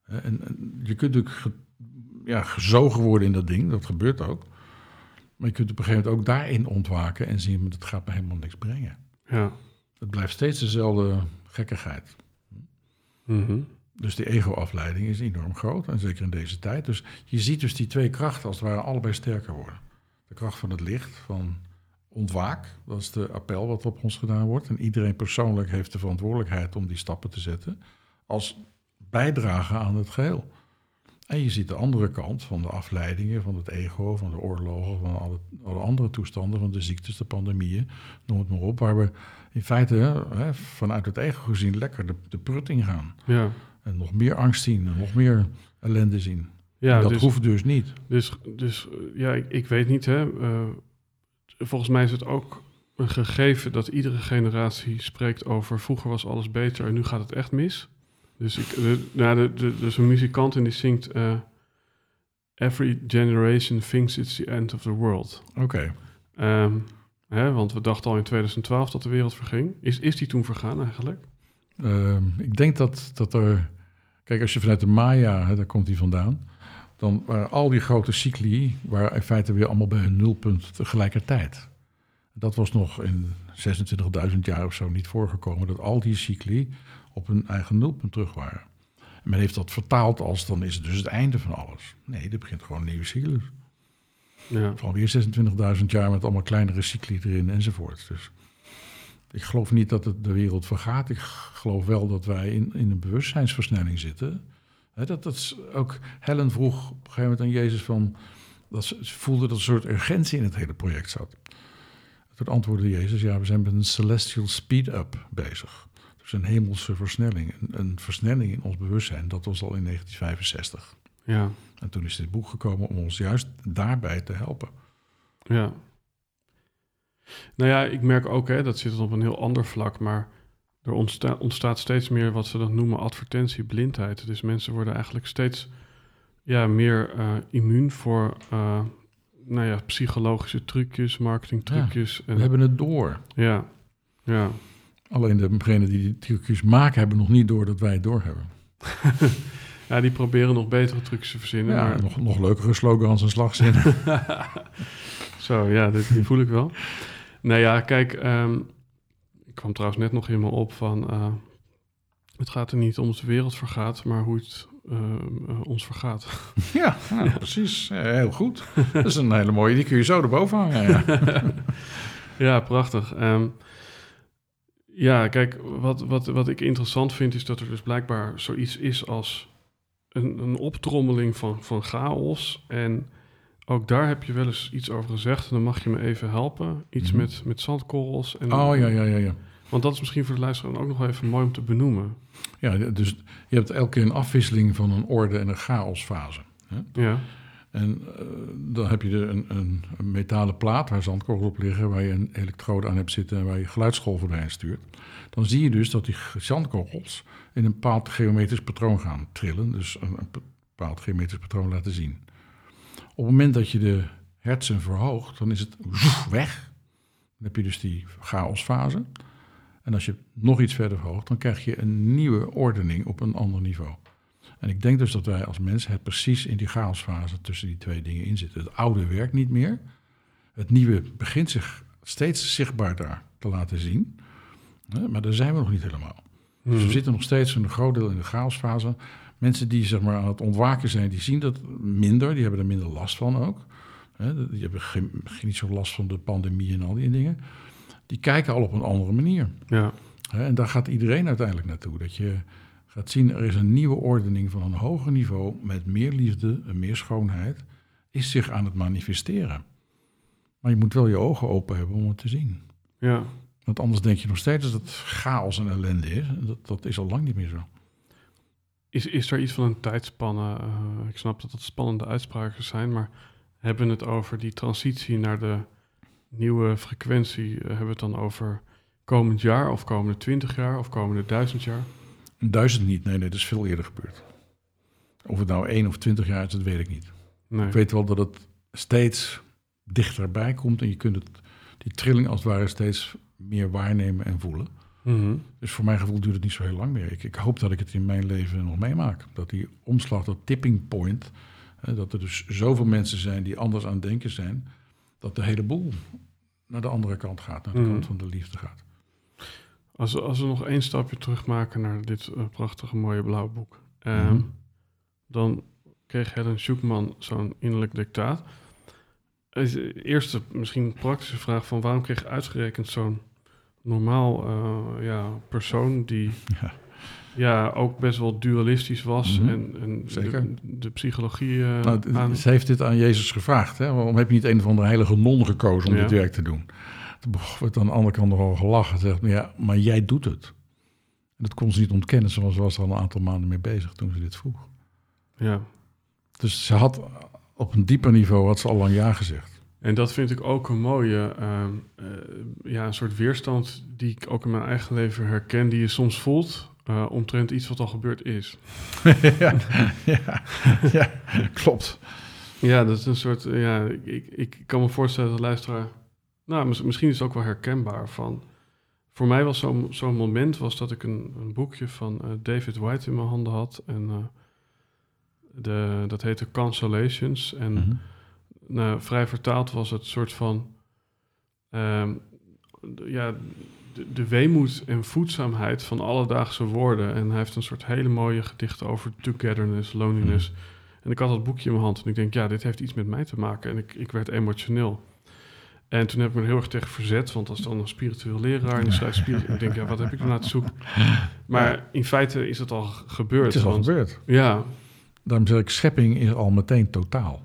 En, en je kunt natuurlijk ge- ja, gezogen worden in dat ding, dat gebeurt ook. Maar je kunt op een gegeven moment ook daarin ontwaken en zien, maar dat gaat me helemaal niks brengen. ja. Het blijft steeds dezelfde gekkigheid. Mhm. Dus die ego-afleiding is enorm groot, en zeker in deze tijd. Dus je ziet dus die twee krachten als het ware allebei sterker worden. De kracht van het licht, van ontwaak, dat is de appel wat op ons gedaan wordt. En iedereen persoonlijk heeft de verantwoordelijkheid om die stappen te zetten, als bijdrage aan het geheel. En je ziet de andere kant van de afleidingen, van het ego, van de oorlogen, van alle, alle andere toestanden, van de ziektes, de pandemieën, noem het maar op, waar we in feite hè, vanuit het ego gezien lekker de, de prut in gaan. ja. En nog meer angst zien en nog meer ellende zien. ja En dat dus, hoeft dus niet. dus, dus ja, ik, ik weet niet, hè. eh, volgens mij is het ook een gegeven dat iedere generatie spreekt over vroeger was alles beter en nu gaat het echt mis. Dus, ik, de, nou, de, de, dus een muzikant en die zingt eh, Every generation thinks it's the end of the world. Oké. Ehm, hè, want we dachten al in 2012 dat de wereld verging. Is, is die toen vergaan eigenlijk? Ehm, ik denk dat, dat er... Kijk, als je vanuit de Maya, hè, daar komt die vandaan... dan waren al die grote cycli... waren in feite weer allemaal bij een nulpunt tegelijkertijd. Dat was nog in 26.000 jaar of zo niet voorgekomen... dat al die cycli op hun eigen nulpunt terug waren. En men heeft dat vertaald als dan is het dus het einde van alles. Nee, er begint gewoon een nieuwe cyclus. Ja, Van weer 26.000 jaar met allemaal kleinere cycli erin enzovoort. Dus ik geloof niet dat het de wereld vergaat. Ik geloof wel dat wij in, in een bewustzijnsversnelling zitten. Hè, dat, dat is ook, Helen vroeg op een gegeven moment aan Jezus van... Dat ze, ze voelde dat er een soort urgentie in het hele project zat. Toen antwoordde Jezus, ja, we zijn met een celestial speed-up bezig. Dus een hemelse versnelling, een, een versnelling in ons bewustzijn. Dat was al in 1965. ja, En toen is dit boek gekomen om ons juist daarbij te helpen. ja. Nou ja, ik merk ook, hè, dat zit op een heel ander vlak, maar er ontsta- ontstaat steeds meer wat ze dan noemen advertentieblindheid. Dus mensen worden eigenlijk steeds ja, meer eh, immuun voor eh, nou ja, psychologische trucjes, marketingtrucjes. We en, hebben het door. ja, ja. Alleen degenen die die trucjes maken, hebben nog niet door dat wij het doorhebben. ja, die proberen nog betere trucjes te verzinnen. Ja, maar nog, nog leukere slogans en slagzinnen. Zo, ja, dit, die voel ik wel. Nou ja, kijk, ehm, ik kwam trouwens net nog in me op van... eh, het gaat er niet om de wereld vergaat, maar hoe het eh, eh, ons vergaat. ja, nou, precies. Ja, heel goed. Dat is een hele mooie. Die kun je zo erboven hangen. Ja. ja, prachtig. Ehm, ja, kijk, wat, wat, wat ik interessant vind is dat er dus blijkbaar zoiets is als een, een optrommeling van, van chaos. En ook daar heb je wel eens iets over gezegd. En dan mag je me even helpen. Iets Mhm. met, met zandkorrels. En, Oh ja, ja, ja, ja. Want dat is misschien voor de luisteraar ook nog wel even mooi om te benoemen. Ja, dus je hebt elke keer een afwisseling van een orde en een chaosfase. Hè? Ja, En eh, dan heb je er een, een, metalen plaat waar zandkorrels op liggen, waar je een elektrode aan hebt zitten en waar je geluidsgolven doorheen stuurt. Dan zie je dus dat die zandkorrels in een bepaald geometrisch patroon gaan trillen, dus een, een bepaald geometrisch patroon laten zien. Op het moment dat je de hertzen verhoogt, dan is het weg. Dan heb je dus die chaosfase. En als je nog iets verder verhoogt, dan krijg je een nieuwe ordening op een ander niveau. En ik denk dus dat wij als mensen het precies in die chaosfase tussen die twee dingen in zitten. Het oude werkt niet meer. Het nieuwe begint zich steeds zichtbaarder te laten zien. Maar daar zijn we nog niet helemaal. Dus Mhm. we zitten nog steeds een groot deel in de chaosfase. Mensen die zeg maar, aan het ontwaken zijn, die zien dat minder. Die hebben er minder last van ook. Die hebben geen, geen niet zo last van de pandemie en al die dingen. die kijken al op een andere manier. Ja. En daar gaat iedereen uiteindelijk naartoe. Dat je gaat zien, er is een nieuwe ordening van een hoger niveau met meer liefde en meer schoonheid, is zich aan het manifesteren. Maar je moet wel je ogen open hebben om het te zien. ja. Want anders denk je nog steeds dat het chaos en ellende is. En dat, dat is al lang niet meer zo. Is, is er iets van een tijdspanne? eh, ik snap dat dat spannende uitspraken zijn, maar hebben we het over die transitie naar de nieuwe frequentie? eh, hebben we het dan over komend jaar of komende twintig jaar of komende duizend jaar? Duizend niet, nee, nee, dat is veel eerder gebeurd. Of het nou één of twintig jaar is, dat weet ik niet. Nee. Ik weet wel dat het steeds dichterbij komt en je kunt het, die trilling als het ware steeds meer waarnemen en voelen. Mhm. Dus voor mijn gevoel duurt het niet zo heel lang meer. Ik, ik hoop dat ik het in mijn leven nog meemaak. Dat die omslag, dat tipping point, hè, dat er dus zoveel mensen zijn die anders aan het denken zijn, dat de hele boel naar de andere kant gaat, naar de Mhm. kant van de liefde gaat. Als, we- als we nog één stapje terug maken naar dit eh, prachtige mooie blauwe boek. Ehm, Mhm. Dan kreeg Helen Schuckman zo'n innerlijk dictaat. Is de Eerste, misschien praktische vraag van waarom kreeg je uitgerekend zo'n normaal eh, ja, persoon die Ja. ja, ook best wel dualistisch was Mhm. en, en Zeker. De, de psychologie eh, Nou, aan... Ze heeft dit aan Jezus gevraagd. Hè? Waarom heb je niet een of andere heilige non gekozen om Ja. dit werk te doen? Toen werd aan de andere kant nogal gelachen. Zegt, ja, maar jij doet het. En dat kon ze niet ontkennen. Ze was, was er al een aantal maanden mee bezig toen ze dit vroeg. Ja. Dus ze had op een dieper niveau had ze al lang ja gezegd. En dat vind ik ook een mooie, ehm, eh, ja, een soort weerstand die ik ook in mijn eigen leven herken, die je soms voelt eh, omtrent iets wat al gebeurd is. ja, ja, ja, klopt. Ja, dat is een soort, eh, ja, ik, ik, ik kan me voorstellen dat de luisteraar, nou, mis- misschien is het ook wel herkenbaar van, voor mij was zo'n zo'n moment was dat ik een, een boekje van David White in mijn handen had en de, dat heette Consolations en Mhm. Nou, vrij vertaald was het soort van... ehm, ja, de, de weemoed en voedzaamheid van alledaagse woorden. En hij heeft een soort hele mooie gedichten over togetherness, loneliness. En ik had dat boekje in mijn hand en ik denk, ja, dit heeft iets met mij te maken. En ik, ik werd emotioneel. En toen heb ik me heel erg tegen verzet, want als dan een spiritueel leraar en die spiritueel... ik denk, ja, wat heb ik nou te zoeken? Maar in feite is het al gebeurd. Het is al want- gebeurd. Ja, Daarom zeg ik, schepping is al meteen totaal.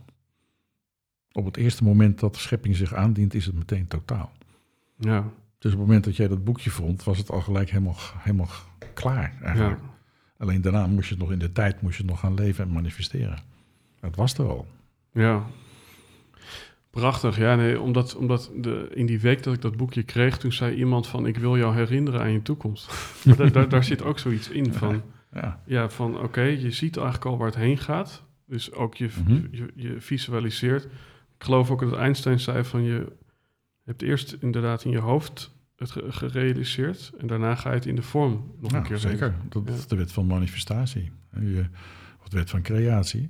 Op het eerste moment dat de schepping zich aandient, is het meteen totaal. ja, Dus op het moment dat jij dat boekje vond, was het al gelijk helemaal, helemaal klaar. ja. Eigenlijk. Alleen daarna moest je het nog in de tijd moest je het nog gaan leven en manifesteren. Dat was er al. Ja. Prachtig, ja, nee, omdat, omdat de, in die week dat ik dat boekje kreeg, toen zei iemand van, ik wil jou herinneren aan je toekomst. Maar daar, daar, daar zit ook zoiets in van, Ja, ja, van oké, je ziet eigenlijk al waar het heen gaat. Dus ook je, Mhm. je, je visualiseert. Ik geloof ook dat Einstein zei van, je hebt eerst inderdaad in je hoofd het ge- gerealiseerd en daarna ga je het in de vorm nog een keer zeker. Dat Ja. is de wet van manifestatie. Je, of de wet van creatie,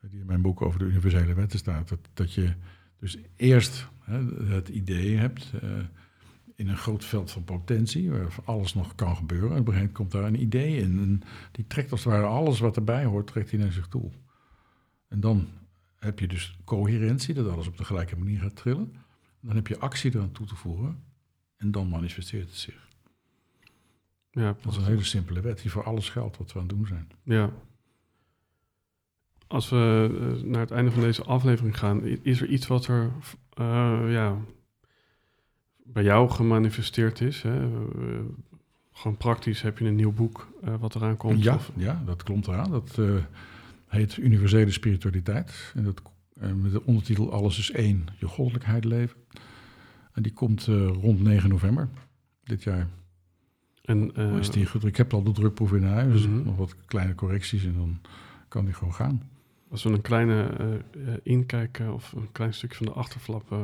die in mijn boek over de universele wetten staat. Dat, dat je dus eerst hè, het idee hebt eh, in een groot veld van potentie, waar alles nog kan gebeuren. En op een gegeven moment komt daar een idee in. En die trekt als het ware alles wat erbij hoort, trekt hij naar zich toe. En dan heb je dus coherentie, dat alles op de gelijke manier gaat trillen. Dan heb je actie eraan toe te voegen. En dan manifesteert het zich. Ja, Dat is een hele simpele wet die voor alles geldt wat we aan het doen zijn. Ja. Als we eh, naar het einde van deze aflevering gaan, is er iets wat er eh, ja, bij jou gemanifesteerd is? Hè? Eh, gewoon praktisch heb je een nieuw boek wat eraan komt? Ja, Of- ja, dat klopt eraan. Dat heet Universele Spiritualiteit. En dat, eh, met de ondertitel Alles is één, je goddelijkheid leven. En die komt eh, rond 9 november dit jaar. en, eh, Dan is die goed. Ik heb al de drukproef in huis, dus nog wat kleine correcties en dan kan die gewoon gaan. als we een kleine eh, eh, inkijk eh, of een klein stukje van de achterflap eh,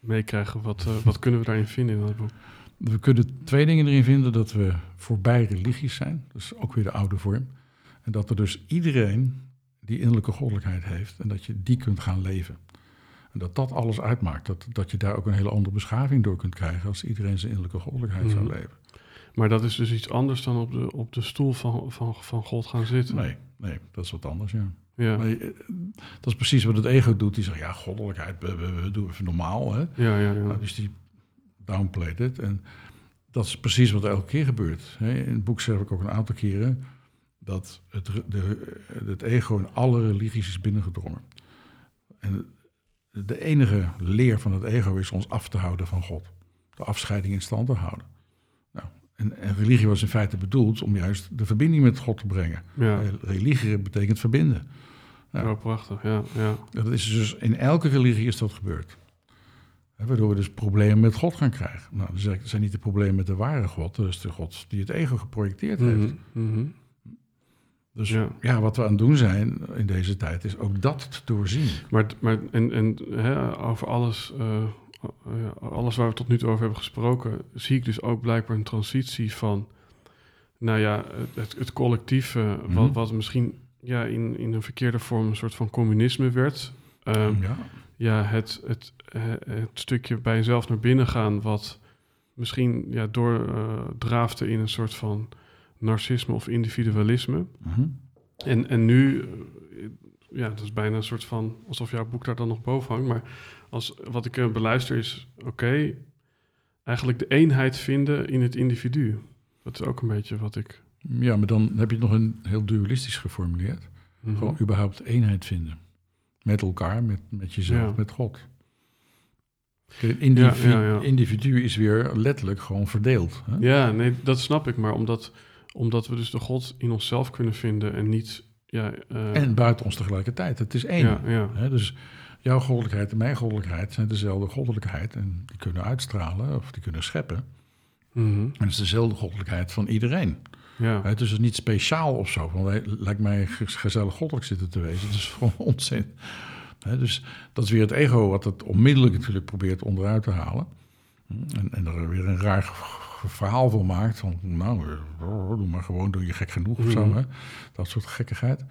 meekrijgen, wat, eh, wat kunnen we daarin vinden in dat boek? We kunnen twee dingen erin vinden. Dat we voorbij religies zijn. Dat is ook weer de oude vorm. En dat er dus iedereen die innerlijke goddelijkheid heeft. En dat je die kunt gaan leven. En dat dat alles uitmaakt. Dat, dat je daar ook een hele andere beschaving door kunt krijgen. Als iedereen zijn innerlijke goddelijkheid zou Mhm. leven. Maar dat is dus iets anders dan op de, op de stoel van, van, van God gaan zitten. Nee, nee, dat is wat anders, ja. Ja, Maar, eh, dat is precies wat het ego doet. Die zegt, ja, goddelijkheid, we, we, we doen even normaal. Hè? ja, ja. ja. Nou, dus die downplayed het. En dat is precies wat elke keer gebeurt. Hè. In het boek zeg ik ook een aantal keren dat het, de, het ego in alle religies is binnengedrongen. En de enige leer van het ego is ons af te houden van God. De afscheiding in stand te houden. Nou, en, en religie was in feite bedoeld om juist de verbinding met God te brengen. Ja, Eh, Religie betekent verbinden. Ja. prachtig. Ja, ja. Dat is dus in elke religie is dat gebeurd. Waardoor we dus problemen met God gaan krijgen. Nou, dat zijn niet de problemen met de ware God, dat is de God die het ego geprojecteerd heeft. Mhm. Dus ja. Ja. wat we aan het doen zijn in deze tijd is ook dat te doorzien. Maar, maar en, en hè, over alles, eh, ja, alles waar we tot nu toe over hebben gesproken, zie ik dus ook blijkbaar een transitie van, nou ja, het, het collectieve, wat, Mhm. wat misschien ja, in, in een verkeerde vorm een soort van communisme werd. Ehm, ja. ja, het, het, eh, het stukje bij jezelf naar binnen gaan, wat misschien ja, doordraafde in een soort van narcisme of individualisme. Mhm. En, en nu, eh, ja, dat is bijna een soort van alsof jouw boek daar dan nog boven hangt. Maar als, wat ik eh, beluister is, oké, eigenlijk de eenheid vinden in het individu. Dat is ook een beetje wat ik. ja, maar dan heb je het nog een heel dualistisch geformuleerd. Mhm. Gewoon überhaupt eenheid vinden. Met elkaar, met, met jezelf, Ja. met God. Kijk, individu, Ja, ja, ja. individu is weer letterlijk gewoon verdeeld. Hè? Ja, nee, dat snap ik. Maar omdat, omdat we dus de God in onszelf kunnen vinden en niet. Ja, eh, En buiten ons tegelijkertijd. Het is één. ja, ja. Hè, dus jouw goddelijkheid en mijn goddelijkheid zijn dezelfde goddelijkheid. En die kunnen uitstralen of die kunnen scheppen. Mhm. En het is dezelfde goddelijkheid van iedereen. ja. Hè, dus het is niet speciaal of zo. Wij- lijkt mij ge- gezellig goddelijk zitten te wezen. Dat is gewoon onzin. Dus dat is weer het ego wat het onmiddellijk natuurlijk probeert onderuit te halen. En, en er weer een raar verhaal van maakt. Van, nou, eh, doe maar gewoon, doe je gek genoeg of zo. Mhm. Hè? Dat soort gekkigheid.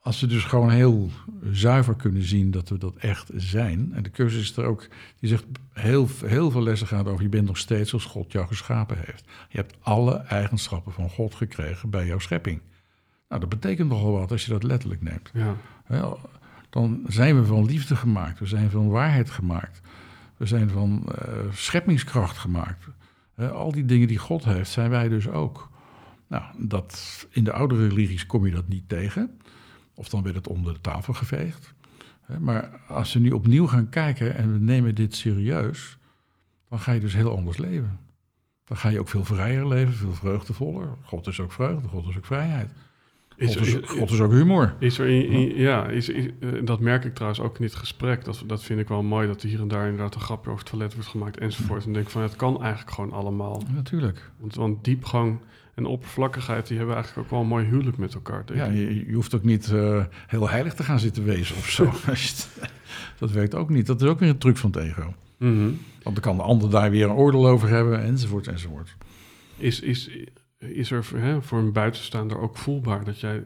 Als we dus gewoon heel zuiver kunnen zien dat we dat echt zijn. En de cursus is er ook, die zegt heel, heel veel lessen gaat over, je bent nog steeds zoals God jou geschapen heeft. Je hebt alle eigenschappen van God gekregen bij jouw schepping. Nou, dat betekent nogal wat als je dat letterlijk neemt. ja. Dan zijn we van liefde gemaakt, we zijn van waarheid gemaakt, we zijn van eh, scheppingskracht gemaakt. Al die dingen die God heeft, zijn wij dus ook. Nou, dat, in de oude religies kom je dat niet tegen. Of dan werd het onder de tafel geveegd. Maar als we nu opnieuw gaan kijken en we nemen dit serieus, dan ga je dus heel anders leven. Dan ga je ook veel vrijer leven, veel vreugdevoller. God is ook vreugde, God is ook vrijheid. Is, is, God is ook humor. is er in, in- ja, is, is- eh, dat merk ik trouwens ook in dit gesprek. Dat, dat vind ik wel mooi, dat er hier en daar inderdaad een grapje over het toilet wordt gemaakt enzovoort. En denk van, ja, het kan eigenlijk gewoon allemaal. Natuurlijk. Want, want diepgang en oppervlakkigheid, die hebben eigenlijk ook wel een mooi huwelijk met elkaar. Ja, je, je hoeft ook niet eh, heel heilig te gaan zitten wezen of zo. Dat werkt ook niet. Dat is ook weer een truc van het ego. Mhm. Want dan kan de ander daar weer een oordeel over hebben, enzovoort, enzovoort. Is, is, is er voor, hè, voor een buitenstaander ook voelbaar dat jij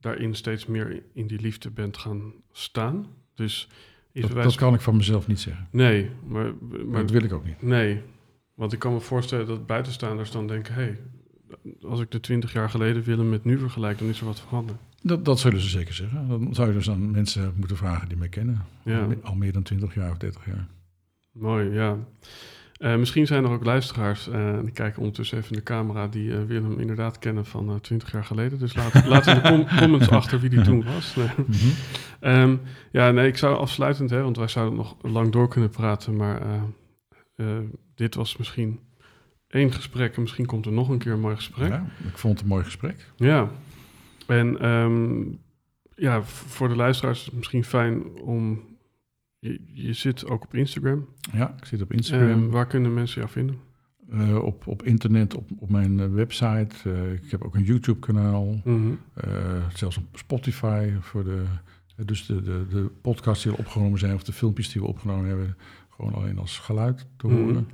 daarin steeds meer in die liefde bent gaan staan? Dus is Dat, kan ik van mezelf niet zeggen. Nee, maar, Maar dat wil ik ook niet. nee. Want ik kan me voorstellen dat buitenstaanders dan denken... hé, hey, als ik de twintig jaar geleden Willem met nu vergelijk... dan is er wat veranderd. Dat, dat zullen ze zeker zeggen. Dan zou je dus aan mensen moeten vragen die mij kennen. Ja. Al, me- al meer dan 20 jaar of 30 jaar. Mooi, ja. Eh, misschien zijn er ook luisteraars, eh, die kijken ondertussen even in de camera, die eh, Willem inderdaad kennen van twintig jaar geleden. Dus laat, laat in de com- comments achter wie die toen was. Nee. Mhm. Ehm, ja, nee, ik zou afsluitend, hè, want wij zouden nog lang door kunnen praten, maar dit was misschien één gesprek en misschien komt er nog een keer een mooi gesprek. Ja, ik vond het een mooi gesprek. Ja, en ehm, ja, voor de luisteraars is het misschien fijn om. Je, je zit ook op Instagram. Ja, ik zit op Instagram. Ehm, waar kunnen mensen jou vinden? eh, op, op internet, op, op mijn eh, website. Eh, ik heb ook een YouTube-kanaal. Mhm. Eh, zelfs op Spotify voor de, eh, dus de, de, de podcasts die al opgenomen zijn of de filmpjes die we opgenomen hebben, gewoon alleen als geluid te Mhm. horen.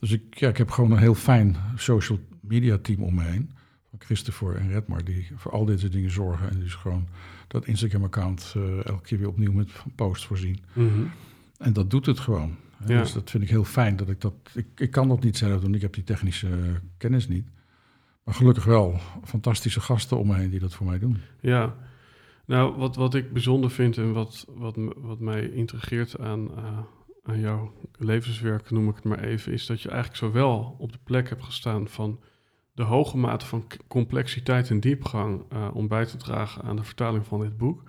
Dus ik, ja, ik heb gewoon een heel fijn social media team om me heen. Christopher en Redmar, die voor al deze dingen zorgen. En dus gewoon dat Instagram-account eh, elke keer weer opnieuw met posts voorzien. Mhm. En dat doet het gewoon. Ja. Dus dat vind ik heel fijn dat ik dat. Ik, ik kan dat niet zelf doen, ik heb die technische eh, kennis niet. Maar gelukkig wel fantastische gasten om me heen die dat voor mij doen. Ja, nou, wat, wat ik bijzonder vind en wat, wat, wat mij intrigeert aan, eh, aan jouw levenswerk, noem ik het maar even, is dat je eigenlijk zowel op de plek hebt gestaan van de hoge mate van complexiteit en diepgang uh, om bij te dragen aan de vertaling van dit boek.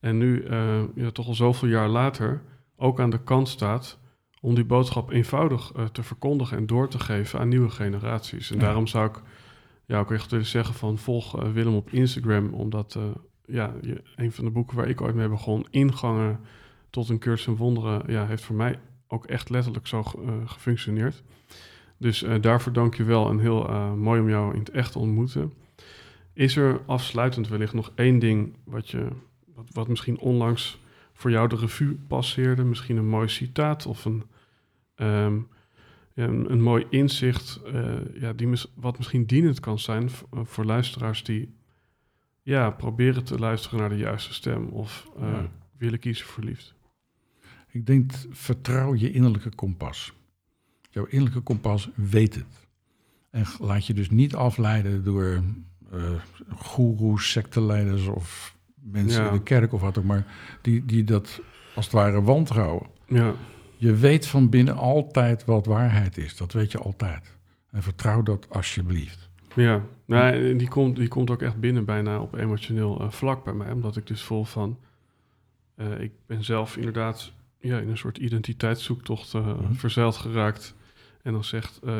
En nu, uh, ja, toch al zoveel jaar later, ook aan de kant staat om die boodschap eenvoudig uh, te verkondigen en door te geven aan nieuwe generaties. En Ja. daarom zou ik ja, ook echt willen zeggen van volg eh, Willem op Instagram, omdat eh, ja, je, een van de boeken waar ik ooit mee begon, Ingangen tot een cursus in wonderen, ja, heeft voor mij ook echt letterlijk zo eh, gefunctioneerd. Dus eh, daarvoor dank je wel en heel eh, mooi om jou in het echt te ontmoeten. Is er afsluitend wellicht nog één ding wat, je, wat, wat misschien onlangs voor jou de revue passeerde? Misschien een mooi citaat of een, ehm, een, een mooi inzicht, eh, ja, die mis- wat misschien dienend kan zijn voor luisteraars die ja, proberen te luisteren naar de juiste stem of Ja. willen kiezen voor liefde. Ik denk, vertrouw je innerlijke kompas. Jouw innerlijke kompas weet het. En laat je dus niet afleiden door eh goeroes, secteleiders of mensen Ja. in de kerk of wat ook maar, die, die dat als het ware wantrouwen. Ja, Je weet van binnen altijd wat waarheid is. Dat weet je altijd. En vertrouw dat alsjeblieft. Ja, nou, die, komt, die komt ook echt binnen bijna op emotioneel eh, vlak bij mij. Omdat ik dus voel van... eh, ik ben zelf inderdaad ja, in een soort identiteitszoektocht Mhm. verzeild geraakt. En dan zegt eh,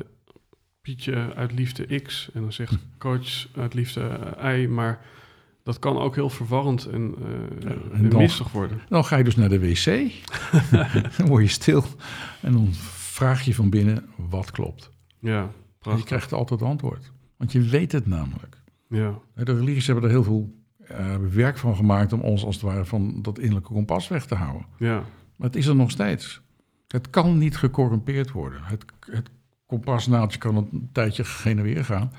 Pietje uit liefde X. En dan zegt coach uit liefde eh, Y. Maar dat kan ook heel verwarrend en, Ja, en en dan- mistig worden. Dan ga je dus naar de wc. dan word je stil. En dan vraag je van binnen wat klopt. Ja, En je prachtig. krijgt altijd antwoord. Want je weet het namelijk. Ja, De religies hebben er heel veel werk van gemaakt om ons als het ware van dat innerlijke kompas weg te houden. ja, Maar het is er nog steeds. Het kan niet gecorrumpeerd worden. Het, het kompasnaaldje kan een tijdje heen en weer gaan.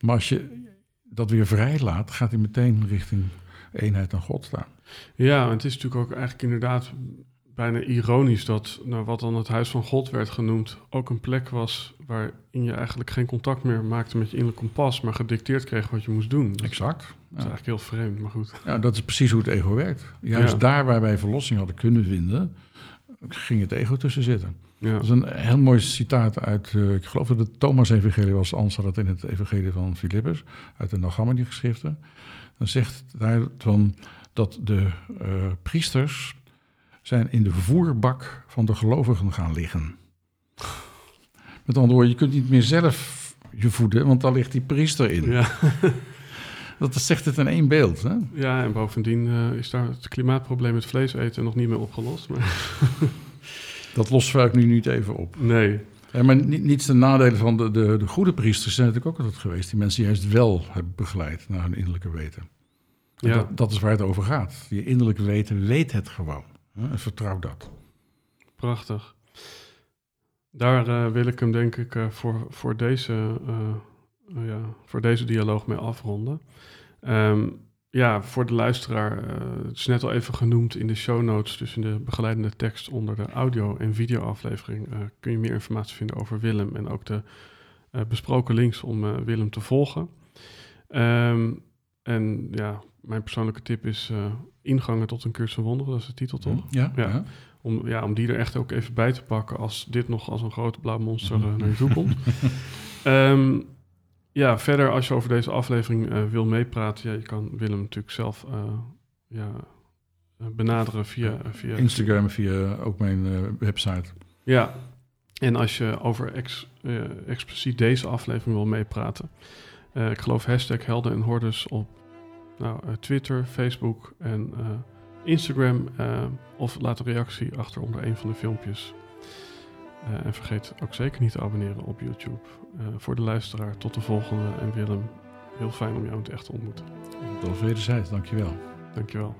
Maar als je dat weer vrij laat, gaat hij meteen richting eenheid aan God staan. Ja, en het is natuurlijk ook eigenlijk inderdaad bijna ironisch dat nou, wat dan het huis van God werd genoemd, ook een plek was waarin je eigenlijk geen contact meer maakte met je innerlijk kompas, maar gedicteerd kreeg wat je moest doen. Dat is Exact. Ja. eigenlijk heel vreemd, maar goed. Ja, dat is precies hoe het ego werkt. Juist Ja. daar waar wij verlossing hadden kunnen vinden, ging het ego tussen zitten. Ja, Dat is een heel mooi citaat uit, eh, ik geloof dat het Thomas-evangelie was, anders staat het in het evangelie van Filippus, uit de Nagamadi geschriften. Dan zegt daar van dat de eh, priesters zijn in de voerbak van de gelovigen gaan liggen. Met andere woorden, je kunt niet meer zelf je voeden, want daar ligt die priester in. ja. Dat zegt het in één beeld. Hè? ja en bovendien eh, is daar het klimaatprobleem met vlees eten nog niet meer opgelost. Maar Dat lost vaak nu niet even op. nee, Ja, maar niet, niets ten nadele van de, de, de goede priesters zijn natuurlijk ook altijd geweest. Die mensen juist wel hebben begeleid naar hun innerlijke weten. En ja, Dat, dat is waar het over gaat. Je innerlijke weten weet het gewoon. Hè? En vertrouw dat. prachtig. Daar eh, wil ik hem denk ik eh, voor, voor, deze, ja, voor deze dialoog mee afronden. Ehm, ja, voor de luisteraar, eh, het is net al even genoemd in de show notes, dus in de begeleidende tekst onder de audio- en videoaflevering, eh kun je meer informatie vinden over Willem en ook de eh, besproken links om Willem te volgen. Ehm, en ja, mijn persoonlijke tip is ingangen tot een cursus van wonderen, dat is de titel toch? Ja, Ja. ja. Om, ja, om die er echt ook even bij te pakken als dit nog als een groot blauw monster naar je toe komt. Ehm, ja, verder als je over deze aflevering eh, wil meepraten, ja, je kan Willem natuurlijk zelf eh, ja, eh, benaderen via, via Instagram via ook mijn eh, website. ja, en als je over ex, eh, expliciet deze aflevering wil meepraten, eh, ik geloof hashtag Helden en Hordes op nou, eh, Twitter, Facebook en eh, Instagram. eh, of laat een reactie achter onder een van de filmpjes. Eh, en vergeet ook zeker niet te abonneren op YouTube. Eh, voor de luisteraar, tot de volgende. En Willem, heel fijn om jou in het echt te ontmoeten. Was wederzijds, dankjewel. Dankjewel.